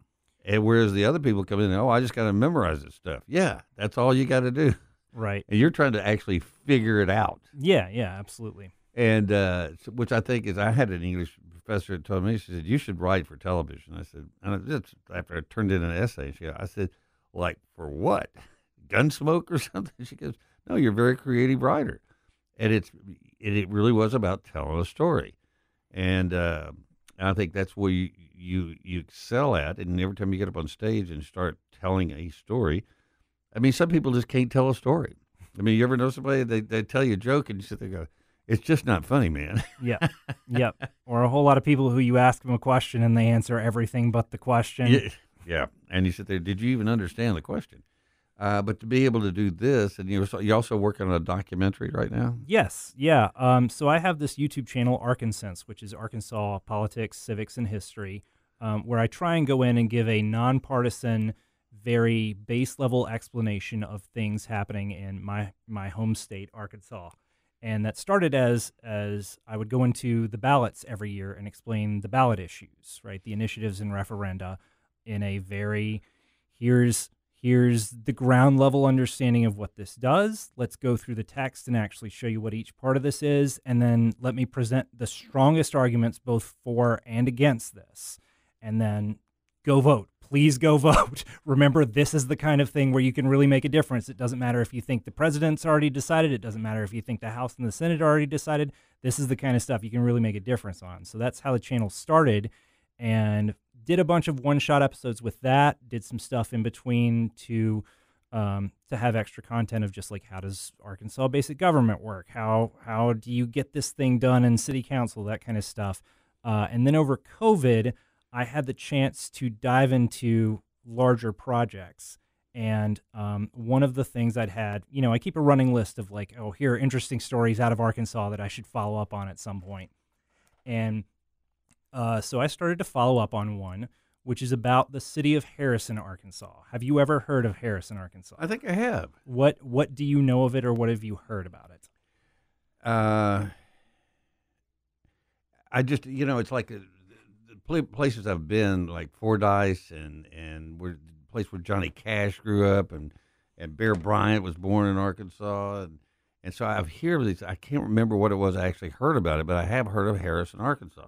And whereas the other people come in, and, oh, I just got to memorize this stuff. Yeah, that's all you got to do. right. And you're trying to actually figure it out. Yeah, yeah, absolutely. And uh, which I think is I had an English professor that told me she said you should write for television. I said, and I just after I turned in an essay, she I said, like for what, Gunsmoke or something? She goes, no, you're a very creative writer, and it's it, it really was about telling a story, and uh, I think that's where you, you you excel at. And every time you get up on stage and start telling a story, I mean, some people just can't tell a story. I mean, you ever know somebody they they tell you a joke and you sit there go, it's just not funny, man. Yeah. yep. Or a whole lot of people who you ask them a question and they answer everything but the question. yeah, yeah. And you sit there, did you even understand the question? Uh, but to be able to do this, and you're you also working on a documentary right now. Yes, yeah. Um, so I have this YouTube channel, Arkansas, which is Arkansas politics, civics, and history, um, where I try and go in and give a nonpartisan, very base level explanation of things happening in my my home state, Arkansas. And that started as as I would go into the ballots every year and explain the ballot issues, right, the initiatives and referenda, in a very here's here's the ground level understanding of what this does. Let's go through the text and actually show you what each part of this is. And then let me present the strongest arguments both for and against this. And then go vote. Please go vote. Remember, this is the kind of thing where you can really make a difference. It doesn't matter if you think the president's already decided, it doesn't matter if you think the House and the Senate already decided. This is the kind of stuff you can really make a difference on. So that's how the channel started. And did a bunch of one shot episodes with that. Did some stuff in between to um, to have extra content of just like how does Arkansas basic government work? How how do you get this thing done in city council? That kind of stuff. Uh, and then over COVID, I had the chance to dive into larger projects. And um, one of the things I'd had, you know, I keep a running list of like, oh, here are interesting stories out of Arkansas that I should follow up on at some point. And uh, so I started to follow up on one, which is about the city of Harrison, Arkansas. Have you ever heard of Harrison, Arkansas? I think I have. What What do you know of it, or what have you heard about it? Uh, I just, you know, it's like the places I've been, like Fordyce and and where the place where Johnny Cash grew up, and and Bear Bryant was born in Arkansas, and and so I've heard these. I can't remember what it was I actually heard about it, but I have heard of Harrison, Arkansas.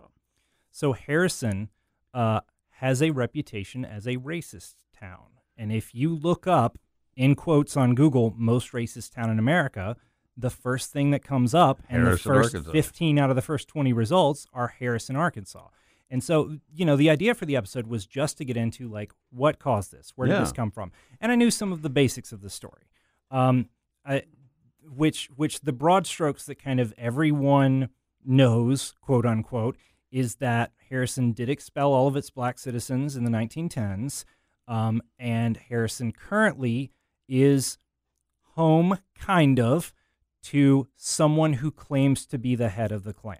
So Harrison uh, has a reputation as a racist town. And if you look up, in quotes on Google, most racist town in America, the first thing that comes up and Harrison, the first Arkansas. 15 out of the first 20 results are Harrison, Arkansas. And so, you know, the idea for the episode was just to get into like what caused this, where did Yeah. this come from, and I knew some of the basics of the story, um, I, which which the broad strokes that kind of everyone knows, quote unquote, is that Harrison did expel all of its black citizens in the 1910s, um, and Harrison currently is home, kind of, to someone who claims to be the head of the Klan.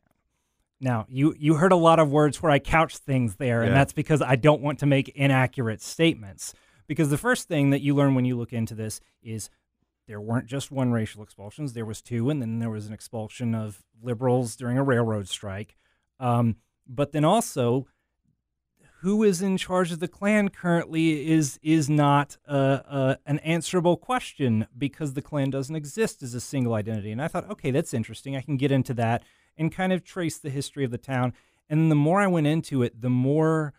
Now, you you heard a lot of words where I couched things there, and Yeah. that's because I don't want to make inaccurate statements. Because the first thing that you learn when you look into this is there weren't just one racial expulsions; there was two, and then there was an expulsion of liberals during a railroad strike. Um, but then also, who is in charge of the Klan currently is is not uh, uh, an answerable question because the Klan doesn't exist as a single identity. And I thought, okay, that's interesting. I can get into that and kind of trace the history of the town. And the more I went into it, the more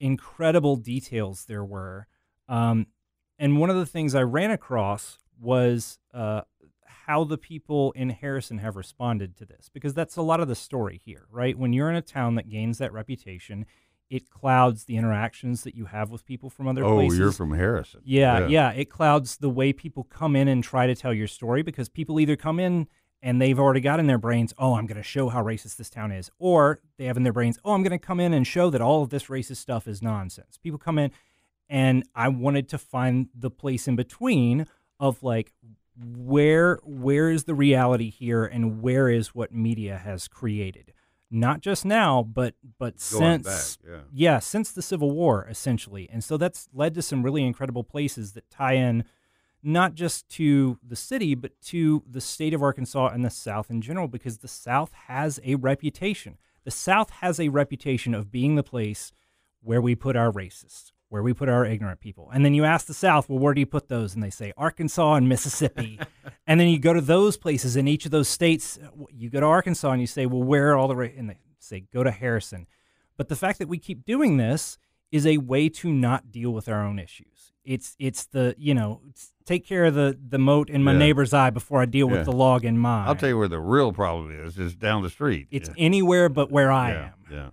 incredible details there were. Um, and one of the things I ran across was uh, how the people in Harrison have responded to this, because that's a lot of the story here, right? When you're in a town that gains that reputation, it clouds the interactions that you have with people from other Oh, places. Oh, you're from Harrison. Yeah, yeah, It clouds the way people come in and try to tell your story because people either come in and they've already got in their brains, oh, I'm going to show how racist this town is, or they have in their brains, oh, I'm going to come in and show that all of this racist stuff is nonsense. People come in, and I wanted to find the place in between of like where where is the reality here and where is what media has created not just now but but Going since back, yeah. yeah, since the Civil War, essentially. And so that's led to some really incredible places that tie in not just to the city, but to the state of Arkansas and the South in general, because the South has a reputation. The South has a reputation of being the place where we put our racists, where we put our ignorant people. And then you ask the South, well, where do you put those? And they say Arkansas and Mississippi. and then you go to those places in each of those states. You go to Arkansas and you say, well, where are all the, ra-? and they say, go to Harrison. But the fact that we keep doing this is a way to not deal with our own issues. It's it's the you know take care of the the mote in my Yeah. neighbor's eye before I deal Yeah. with the log in mine. I'll tell you where the real problem is. Is down the street. it's Yeah. anywhere but where I am. Yeah.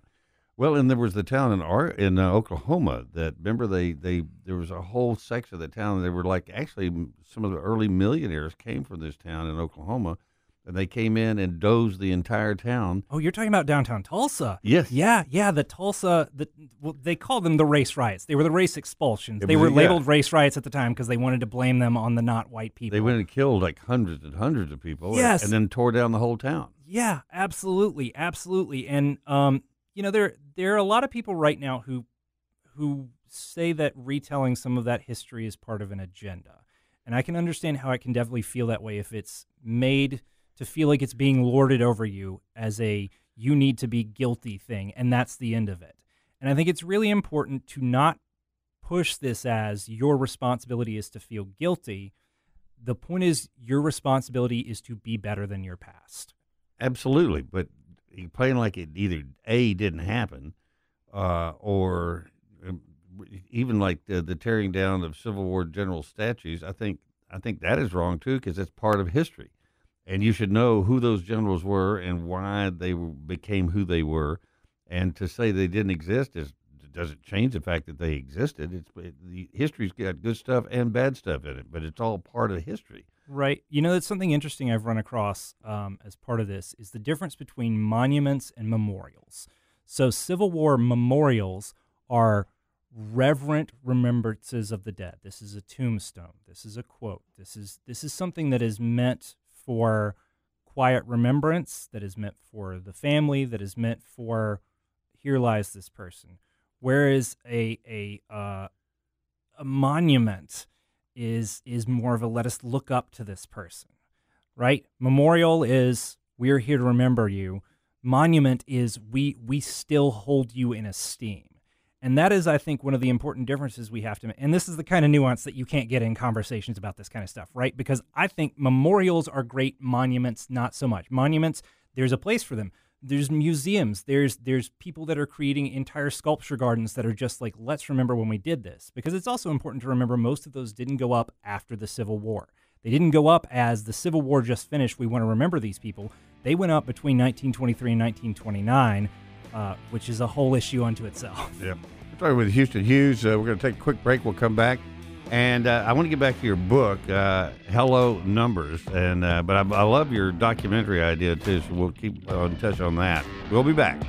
Well, and there was the town in Ar- in uh, Oklahoma that remember they they there was a whole section of the town. They were like actually some of the early millionaires came from this town in Oklahoma, and they came in and dozed the entire town. Oh, you're talking about downtown Tulsa? Yes. Yeah, yeah. The Tulsa, the well, they called them the race riots. They were the race expulsions. It they was- were yeah. labeled race riots at the time because they wanted to blame them on the not white people. They went and killed like hundreds and hundreds of people. and- Yes. and then tore down the whole town. Yeah, absolutely, absolutely. And um, you know, there there are a lot of people right now who who say that retelling some of that history is part of an agenda. And I can understand how it can definitely feel that way if it's made to feel like it's being lorded over you as a you need to be guilty thing and that's the end of it. And I think it's really important to not push this as your responsibility is to feel guilty. The point is your responsibility is to be better than your past. Absolutely, but you're playing like it either a didn't happen, uh, or um, even like the, the tearing down of Civil War general statues. I think I think that is wrong too because it's part of history, and you should know who those generals were and why they became who they were. And to say they didn't exist is doesn't change the fact that they existed. It's it, the history's got good stuff and bad stuff in it, but it's all part of history. Right. You know, that's something interesting I've run across um, as part of this is the difference between monuments and memorials. So, Civil War memorials are reverent remembrances of the dead. This is a tombstone. This is a quote. This is this is something that is meant for quiet remembrance. That is meant for the family. That is meant for here lies this person. Whereas a a uh, a monument is is more of a let us look up to this person, right? Memorial is we're here to remember you. Monument is we we still hold you in esteem. And that is, I think, one of the important differences we have to make. And this is the kind of nuance that you can't get in conversations about this kind of stuff, right? Because I think memorials are great, monuments not so much. Monuments, there's a place for them. There's museums. There's there's people that are creating entire sculpture gardens that are just like, let's remember when we did this. Because it's also important to remember most of those didn't go up after the Civil War. They didn't go up as the Civil War just finished. We want to remember these people. They went up between 1923 and 1929, uh, which is a whole issue unto itself. Yeah. We're talking with Houston Hughes. Uh, we're going to take a quick break. We'll come back. And uh, I want to get back to your book, uh, Hello Numbers. And uh, But I, I love your documentary idea, too, so we'll keep on touch on that. We'll be back.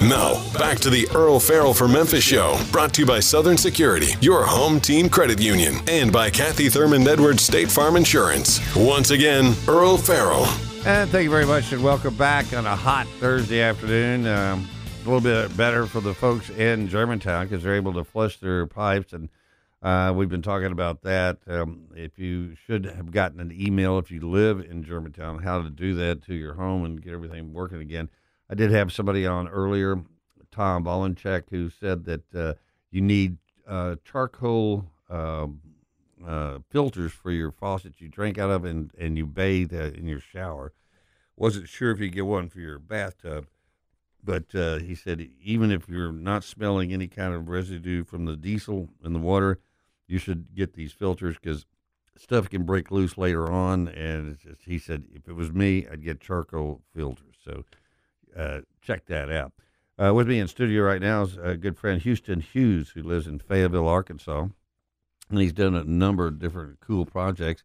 Now, back to the Earle Farrell for Memphis show, brought to you by Southern Security, your home team credit union, and by Kathy Thurmond Edwards State Farm Insurance. Once again, Earle Farrell. And thank you very much, and welcome back on a hot Thursday afternoon. Um, a little bit better for the folks in Germantown because they're able to flush their pipes, and uh, we've been talking about that. Um, if you should have gotten an email if you live in Germantown, how to do that to your home and get everything working again. I did have somebody on earlier, Tom Valencek, who said that uh, you need uh, charcoal um, uh, filters for your faucet you drink out of and, and you bathe uh, in your shower. Wasn't sure if you get one for your bathtub, but uh, he said even if you're not smelling any kind of residue from the diesel in the water, you should get these filters because stuff can break loose later on. And just, he said if it was me, I'd get charcoal filters. So uh, check that out. Uh, with me in studio right now is a good friend Houston Hughes, who lives in Fayetteville, Arkansas and he's done a number of different cool projects.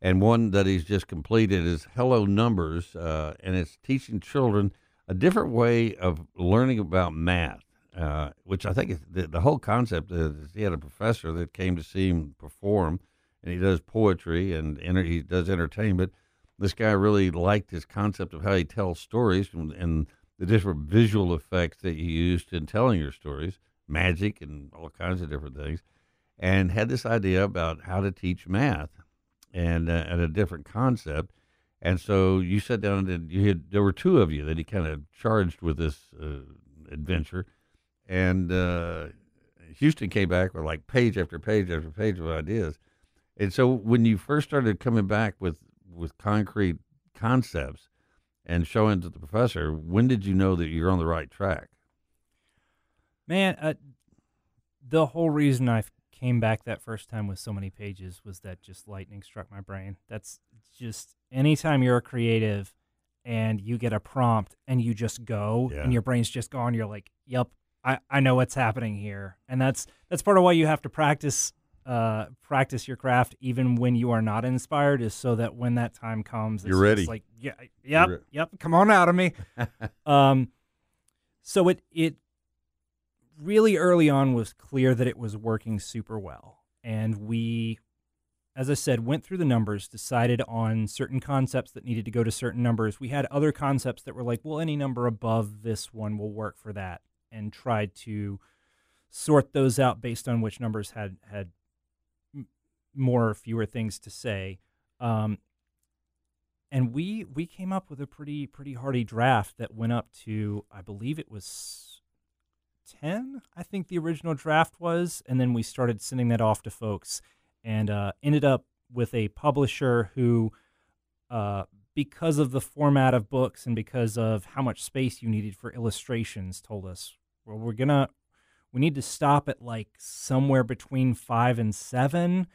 And one that he's just completed is Hello Numbers, uh, and it's teaching children a different way of learning about math, uh, which I think the, the whole concept is he had a professor that came to see him perform, and he does poetry and enter, he does entertainment. This guy really liked his concept of how he tells stories and, and the different visual effects that you used in telling your stories, magic and all kinds of different things and had this idea about how to teach math and, uh, and a different concept. And so you sat down and you had, there were two of you that he kind of charged with this uh, adventure. And uh, Houston came back with like page after page after page of ideas. And so when you first started coming back with, with concrete concepts and showing to the professor, when did you know that you're on the right track? Man, uh, the whole reason I came back that first time with so many pages was that just lightning struck my brain. That's just anytime you're a creative and you get a prompt and you just go Yeah. and your brain's just gone, you're like, yep, I, I know what's happening here, and that's that's part of why you have to practice uh, practice your craft even when you are not inspired, is so that when that time comes, You're ready. Like yeah, yep, re- yep, come on out of me. um, so it it really early on was clear that it was working super well, and we, as I said, went through the numbers, decided on certain concepts that needed to go to certain numbers. We had other concepts that were like, well, any number above this one will work for that, and tried to sort those out based on which numbers had had more or fewer things to say. Um, and we we came up with a pretty pretty hearty draft that went up to I believe it was ten. I think the original draft was, and then we started sending that off to folks, and uh, ended up with a publisher who, uh, because of the format of books and because of how much space you needed for illustrations, told us, well, we're gonna we need to stop at like somewhere between five and seven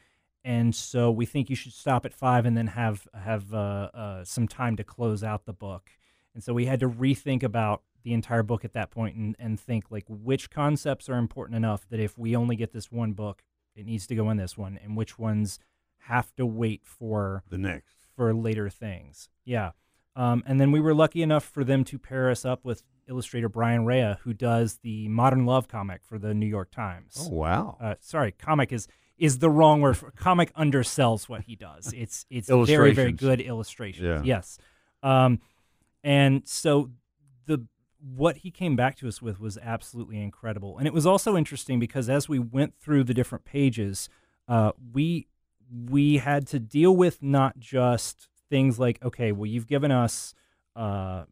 and so we think you should stop at five and then have have uh, uh, some time to close out the book. And so we had to rethink about the entire book at that point and, and think like which concepts are important enough that if we only get this one book, it needs to go in this one, and which ones have to wait for The next. for later things. Yeah. Um, and then we were lucky enough for them to pair us up with illustrator Brian Rea, who does the Modern Love comic for the New York Times. Oh wow. Uh, sorry, comic is is the wrong word. For, comic undersells what he does. It's it's very very good illustrations. Yeah. Yes. Um, and so the what he came back to us with was absolutely incredible, and it was also interesting because as we went through the different pages, uh, we we had to deal with not just things like okay, well you've given us uh,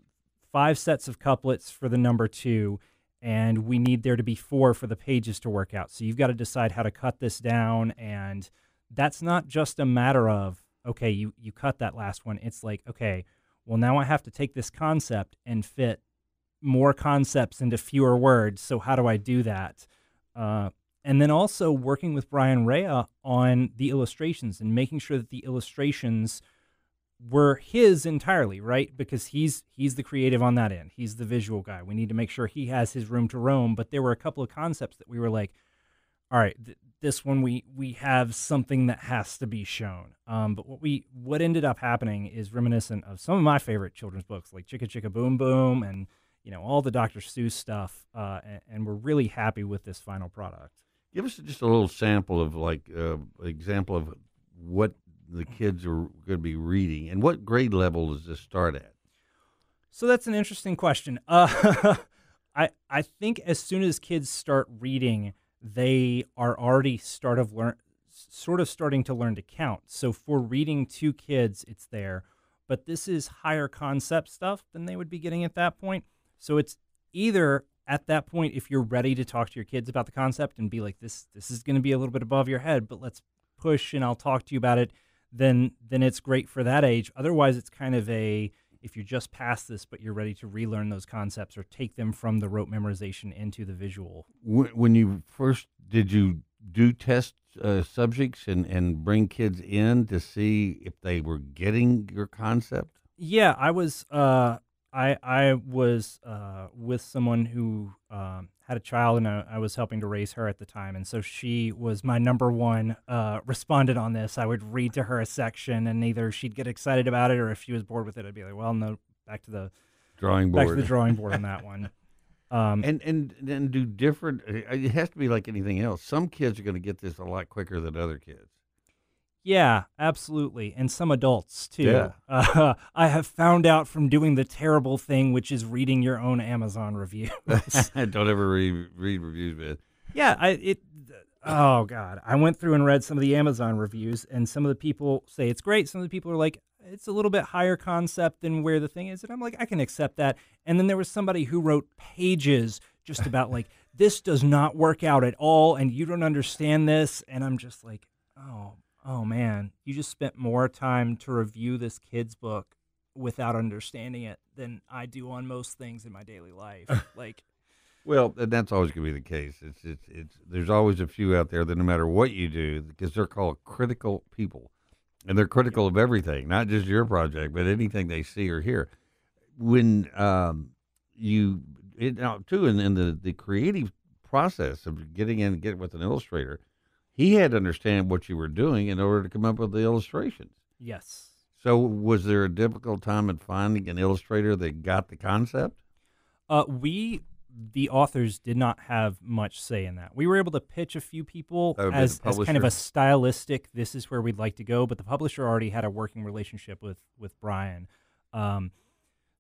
five sets of couplets for the number two and we need there to be four for the pages to work out. So you've got to decide how to cut this down, and that's not just a matter of okay, you you cut that last one. It's like okay, well now I have to take this concept and fit more concepts into fewer words. So how do I do that? Uh, and then also working with Brian Rea on the illustrations and making sure that the illustrations were his entirely, right? Because he's he's the creative on that end. He's the visual guy. We need to make sure he has his room to roam. But there were a couple of concepts that we were like, all right, th- this one we we have something that has to be shown. Um, but what we what ended up happening is reminiscent of some of my favorite children's books, like Chicka Chicka Boom Boom, and you know all the Dr. Seuss stuff. Uh, and, and we're really happy with this final product. Give us just a little sample of like uh, example of what the kids are going to be reading, and what grade level does this start at? So that's an interesting question. Uh, I I think as soon as kids start reading, they are already start of learn sort of starting to learn to count. So for reading to kids, it's there, but this is higher concept stuff than they would be getting at that point. So it's either at that point if you're ready to talk to your kids about the concept and be like this this is going to be a little bit above your head, but let's push and I'll talk to you about it, then then it's great for that age. Otherwise it's kind of a if you're just past this but you're ready to relearn those concepts or take them from the rote memorization into the visual. When, when you first did you do test uh, subjects and and bring kids in to see if they were getting your concept? Yeah, I was uh I I was uh with someone who um had a child and I, I was helping to raise her at the time and so she was my number one uh respondent on this. I would read to her a section and either she'd get excited about it or if she was bored with it I'd be like, "Well, no, back to the Drawing board, back to the drawing board on that one." Um and and then do different. uh, It has to be like anything else. Some kids are going to get this a lot quicker than other kids. Yeah, absolutely. And some adults too. Yeah. Uh, I have found out from doing the terrible thing, which is reading your own Amazon reviews. Don't ever read, read reviews, man. yeah, I it. Oh God, I went through and read some of the Amazon reviews, and some of the people say it's great. Some of the people are like, it's a little bit higher concept than where the thing is, and I'm like, I can accept that. And then there was somebody who wrote pages just about like this does not work out at all, and you don't understand this, and I'm just like, oh, oh man, you just spent more time to review this kid's book without understanding it than I do on most things in my daily life. like, Well, and that's always going to be the case. It's, it's it's there's always a few out there that no matter what you do, because they're called critical people, and they're critical of everything, not just your project, but anything they see or hear. When um, you it, now too in, in the the creative process of getting in get with an illustrator, he had to understand what you were doing in order to come up with the illustrations. Yes. So was there a difficult time in finding an illustrator that got the concept? Uh, we, the authors, did not have much say in that. We were able to pitch a few people be as, as kind of a stylistic. This is where we'd like to go, but the publisher already had a working relationship with with Brian. Um,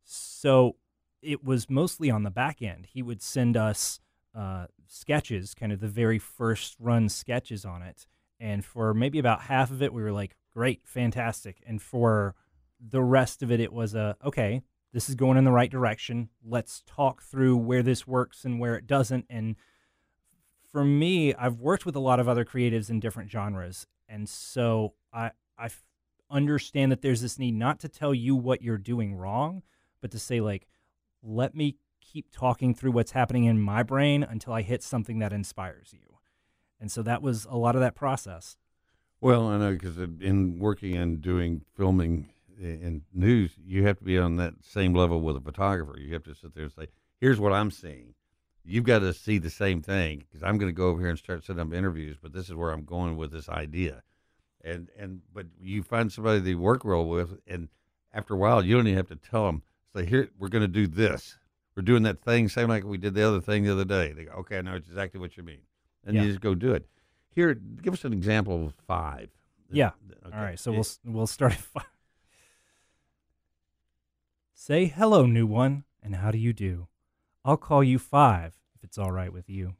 so it was mostly on the back end. He would send us uh, sketches, kind of the very first run sketches on it, and for maybe about half of it, we were like, "Great, fantastic," and for the rest of it, it was a okay. This is going in the right direction. Let's talk through where this works and where it doesn't. And for me, I've worked with a lot of other creatives in different genres, and so I, I understand that there's this need not to tell you what you're doing wrong, but to say like, let me keep talking through what's happening in my brain until I hit something that inspires you. And so that was a lot of that process. Well, I know because in working and doing filming in news, you have to be on that same level with a photographer. You have to sit there and say, "Here's what I'm seeing." You've got to see the same thing because I'm going to go over here and start setting up interviews, but this is where I'm going with this idea. And and but you find somebody you work well with, and after a while, you don't even have to tell them. Say, "Here, we're going to do this. We're doing that thing, same like we did the other thing the other day." They go, "Okay, I know exactly what you mean," and Yeah. you just go do it. Here, give us an example of five. Yeah. Okay. All right, so we'll we'll start at five. Say hello, new one, and how do you do? I'll call you five if it's all right with you.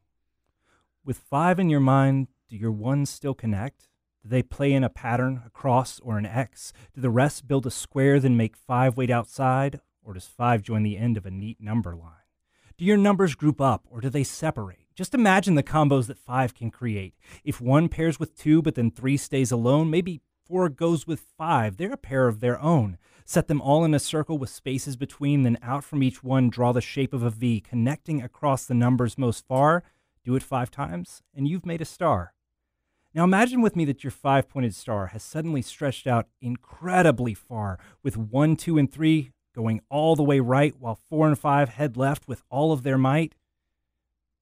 With five in your mind, do your ones still connect? Do they play in a pattern, a cross, or an X? Do the rest build a square, then make five wait outside? Or does five join the end of a neat number line? Do your numbers group up or do they separate? Just imagine the combos that five can create. If one pairs with two, but then three stays alone, maybe four goes with five. They're a pair of their own. Set them all in a circle with spaces between, then out from each one, draw the shape of a V, connecting across the numbers most far. Do it five times, and you've made a star. Now imagine with me that your five pointed star has suddenly stretched out incredibly far, with one, two, and three going all the way right, while four and five head left with all of their might.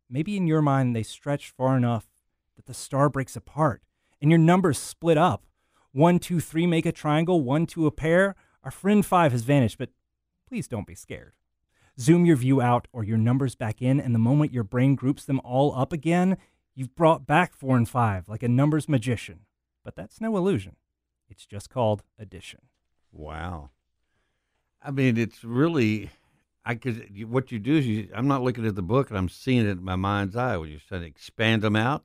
Maybe in your mind they stretch far enough that the star breaks apart and your numbers split up. One, two, three make a triangle, one, two, a pair. Our friend five has vanished, but please don't be scared. Zoom your view out or your numbers back in, and the moment your brain groups them all up again, you've brought back four and five like a numbers magician. But that's no illusion. It's just called addition. Wow. I mean, it's really, I because what you do is you, I'm not looking at the book and I'm seeing it in my mind's eye. When you're said expand them out,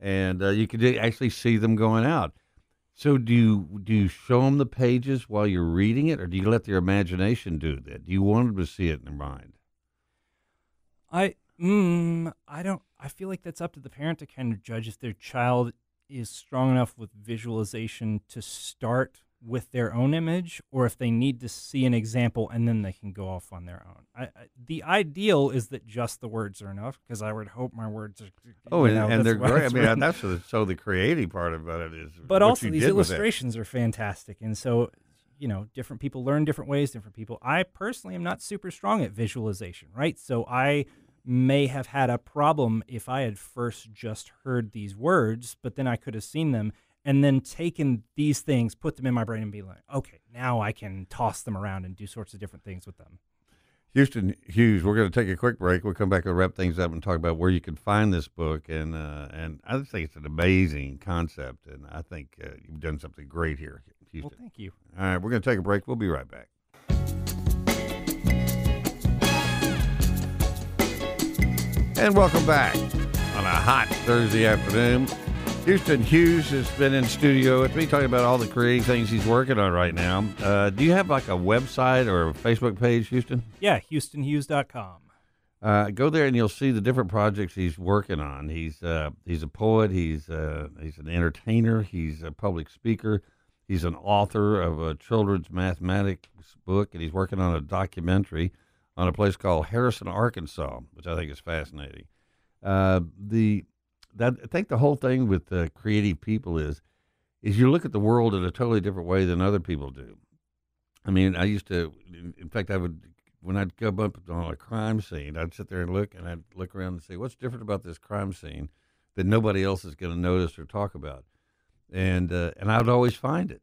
and uh, you could actually see them going out. So do you do you show them the pages while you're reading it, or do you let their imagination do that? Do you want them to see it in their mind? I mm, I don't I feel like that's up to the parent to kind of judge if their child is strong enough with visualization to start with their own image or if they need to see an example and then they can go off on their own. I, I the ideal is that just the words are enough because I would hope my words are Oh, and, know, and they're great. I mean, written. that's the, so the creative part about it is. but also these illustrations are fantastic and so you know different people learn different ways different people i personally am not super strong at visualization right so i may have had a problem if i had first just heard these words but then i could have seen them and then taken these things put them in my brain and be like okay now i can toss them around and do sorts of different things with them Houston Hughes, we're going to take a quick break. We'll come back and wrap things up and talk about where you can find this book. And uh, and I just think it's an amazing concept, and I think uh, you've done something great here, Houston. well thank you All right, we're going to take a break. We'll be right back. And welcome back on a hot Thursday afternoon. Houston Hughes has been in studio with me talking about all the creative things he's working on right now. Uh, do you have like a website or a Facebook page, Houston? yeah houstonhughes.com Uh, go there and you'll see the different projects he's working on. He's uh, he's a poet. He's uh, he's an entertainer. He's a public speaker. He's an author of a children's mathematics book, and he's working on a documentary on a place called Harrison, Arkansas, which I think is fascinating. Uh, the that I think the whole thing with uh, creative people is is you look at the world in a totally different way than other people do. I mean, I used to, in fact, I would when I'd come up on a crime scene, I'd sit there and look, and I'd look around and say, "What's different about this crime scene that nobody else is going to notice or talk about?" And uh, and I would always find it.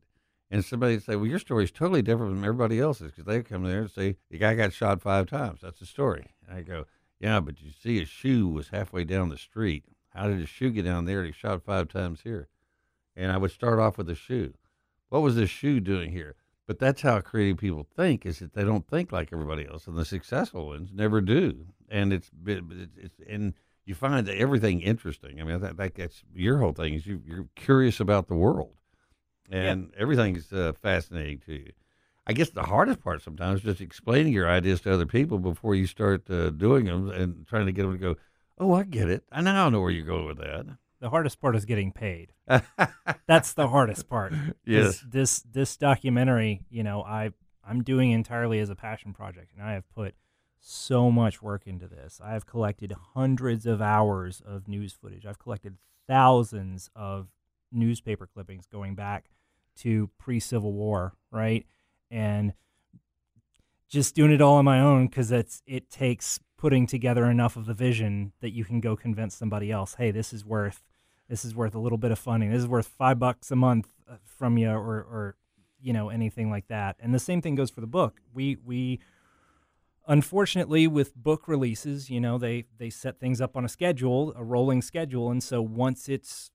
And somebody would say, "Well, your story's totally different from everybody else's," because they come there and say, "The guy got shot five times. That's the story." And I go, "Yeah, but you see, his shoe was halfway down the street. How did his shoe get down there? And he shot five times here." And I would start off with the shoe. What was this shoe doing here? But that's how creative people think is that they don't think like everybody else, and the successful ones never do. And it's it's, it's and you find everything interesting. I mean, that, that that's your whole thing is you, you're curious about the world, and yeah. everything's uh, fascinating to you. I guess the hardest part sometimes is just explaining your ideas to other people before you start uh, doing them and trying to get them to go, "Oh, I get it. I now know where you're going with that." The hardest part is getting paid. That's the hardest part. Yes. This this documentary, you know, I I'm doing entirely as a passion project, and I have put so much work into this. I have collected hundreds of hours of news footage. I've collected thousands of newspaper clippings going back to pre-Civil War, right? And just doing it all on my own because it's it takes putting together enough of the vision that you can go convince somebody else, hey, this is worth this is worth a little bit of funding. This is worth five bucks a month uh, from you, or or you know anything like that. And the same thing goes for the book. We we unfortunately with book releases, you know, they they set things up on a schedule, a rolling schedule, and so once it's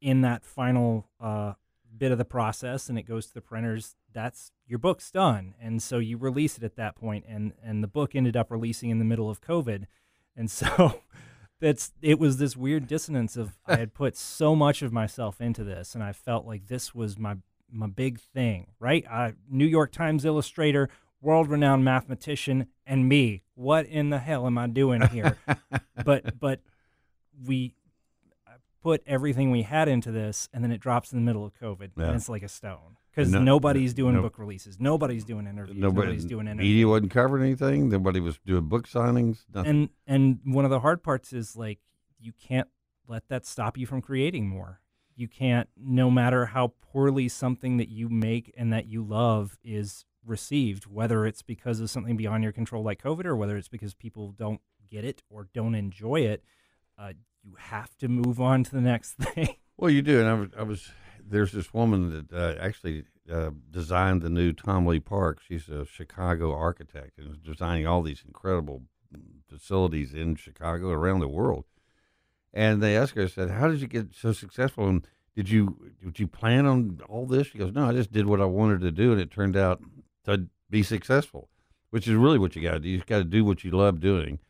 in that final uh, bit of the process and it goes to the printers, that's your book's done. And so you release it at that point and and the book ended up releasing in the middle of COVID. And so that's it was this weird dissonance of I had put so much of myself into this and I felt like this was my my big thing, right? Uh, New York Times illustrator, world renowned mathematician, and me. What in the hell am I doing here? but but we put everything we had into this, and then it drops in the middle of COVID, yeah. and it's like a stone because no, nobody's doing no, book releases, nobody's doing interviews, nobody, nobody's doing interviews. Media wasn't covering anything. Nobody was doing book signings. Nothing. And and one of the hard parts is like you can't let that stop you from creating more. You can't, no matter how poorly something that you make and that you love is received, whether it's because of something beyond your control like COVID or whether it's because people don't get it or don't enjoy it. Uh, you have to move on to the next thing. Well, you do, and I was, I was there's this woman that uh, actually uh, designed the new Tom Lee Park. She's a Chicago architect and is designing all these incredible facilities in Chicago around the world. And they asked her, I said, "How did you get so successful? And did you did you plan on all this?" She goes, "No, I just did what I wanted to do, and it turned out to be successful." Which is really what you got to do. You got to do what you love doing,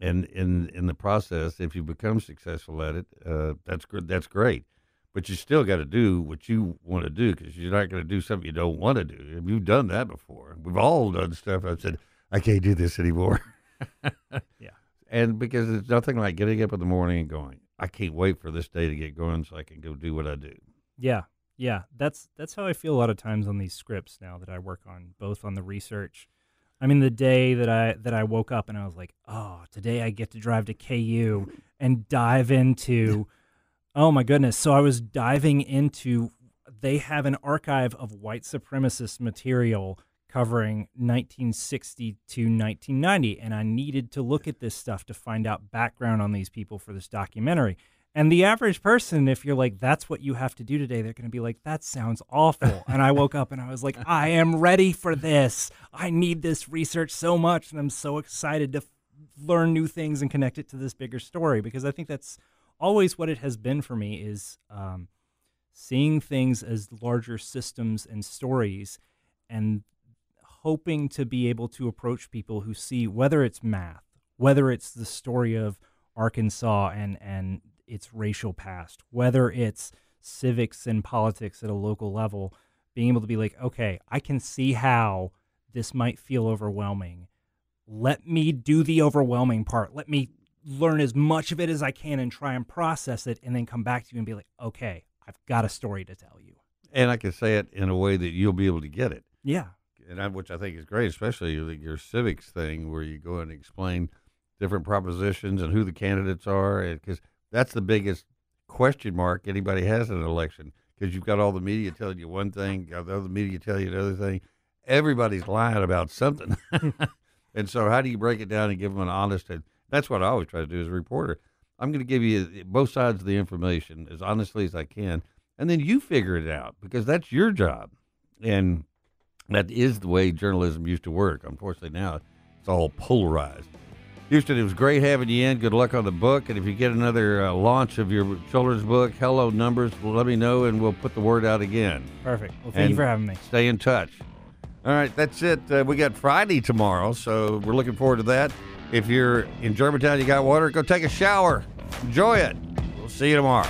and in in the process, if you become successful at it, uh, that's good. That's great but you still got to do what you want to do because you're not going to do something you don't want to do. You've done that before. We've all done stuff. I've said, I can't do this anymore. yeah. And because it's nothing like getting up in the morning and going, I can't wait for this day to get going so I can go do what I do. Yeah. Yeah. That's that's how I feel a lot of times on these scripts now that I work on, both on the research. I mean, the day that I that I woke up and I was like, oh, today I get to drive to KU and dive into Oh my goodness. So I was diving into they have an archive of white supremacist material covering 1960 to 1990 and I needed to look at this stuff to find out background on these people for this documentary. And the average person if you're like that's what you have to do today they're going to be like that sounds awful. and I woke up and I was like I am ready for this. I need this research so much and I'm so excited to f- learn new things and connect it to this bigger story because I think that's always what it has been for me is um, seeing things as larger systems and stories and hoping to be able to approach people who see whether it's math, whether it's the story of Arkansas and, and its racial past, whether it's civics and politics at a local level, being able to be like, okay, I can see how this might feel overwhelming. Let me do the overwhelming part. Let me learn as much of it as I can and try and process it and then come back to you and be like, okay, I've got a story to tell you. And I can say it in a way that you'll be able to get it. Yeah. And I, which I think is great, especially your civics thing where you go and explain different propositions and who the candidates are. Because that's the biggest question mark anybody has in an election because you've got all the media telling you one thing, the other media telling you another thing. Everybody's lying about something. And so, how do you break it down and give them an honest? And that's what I always try to do as a reporter. I'm going to give you both sides of the information as honestly as I can, and then you figure it out because that's your job. And that is the way journalism used to work. Unfortunately, now it's all polarized. Houston, it was great having you in. Good luck on the book. And if you get another uh, launch of your children's book, Hello Numbers, let me know and we'll put the word out again. Perfect. Well, thank And you for having me. Stay in touch. All right, that's it. Uh, we got Friday tomorrow, so we're looking forward to that. If you're in Germantown, you got water, go take a shower. Enjoy it. We'll see you tomorrow.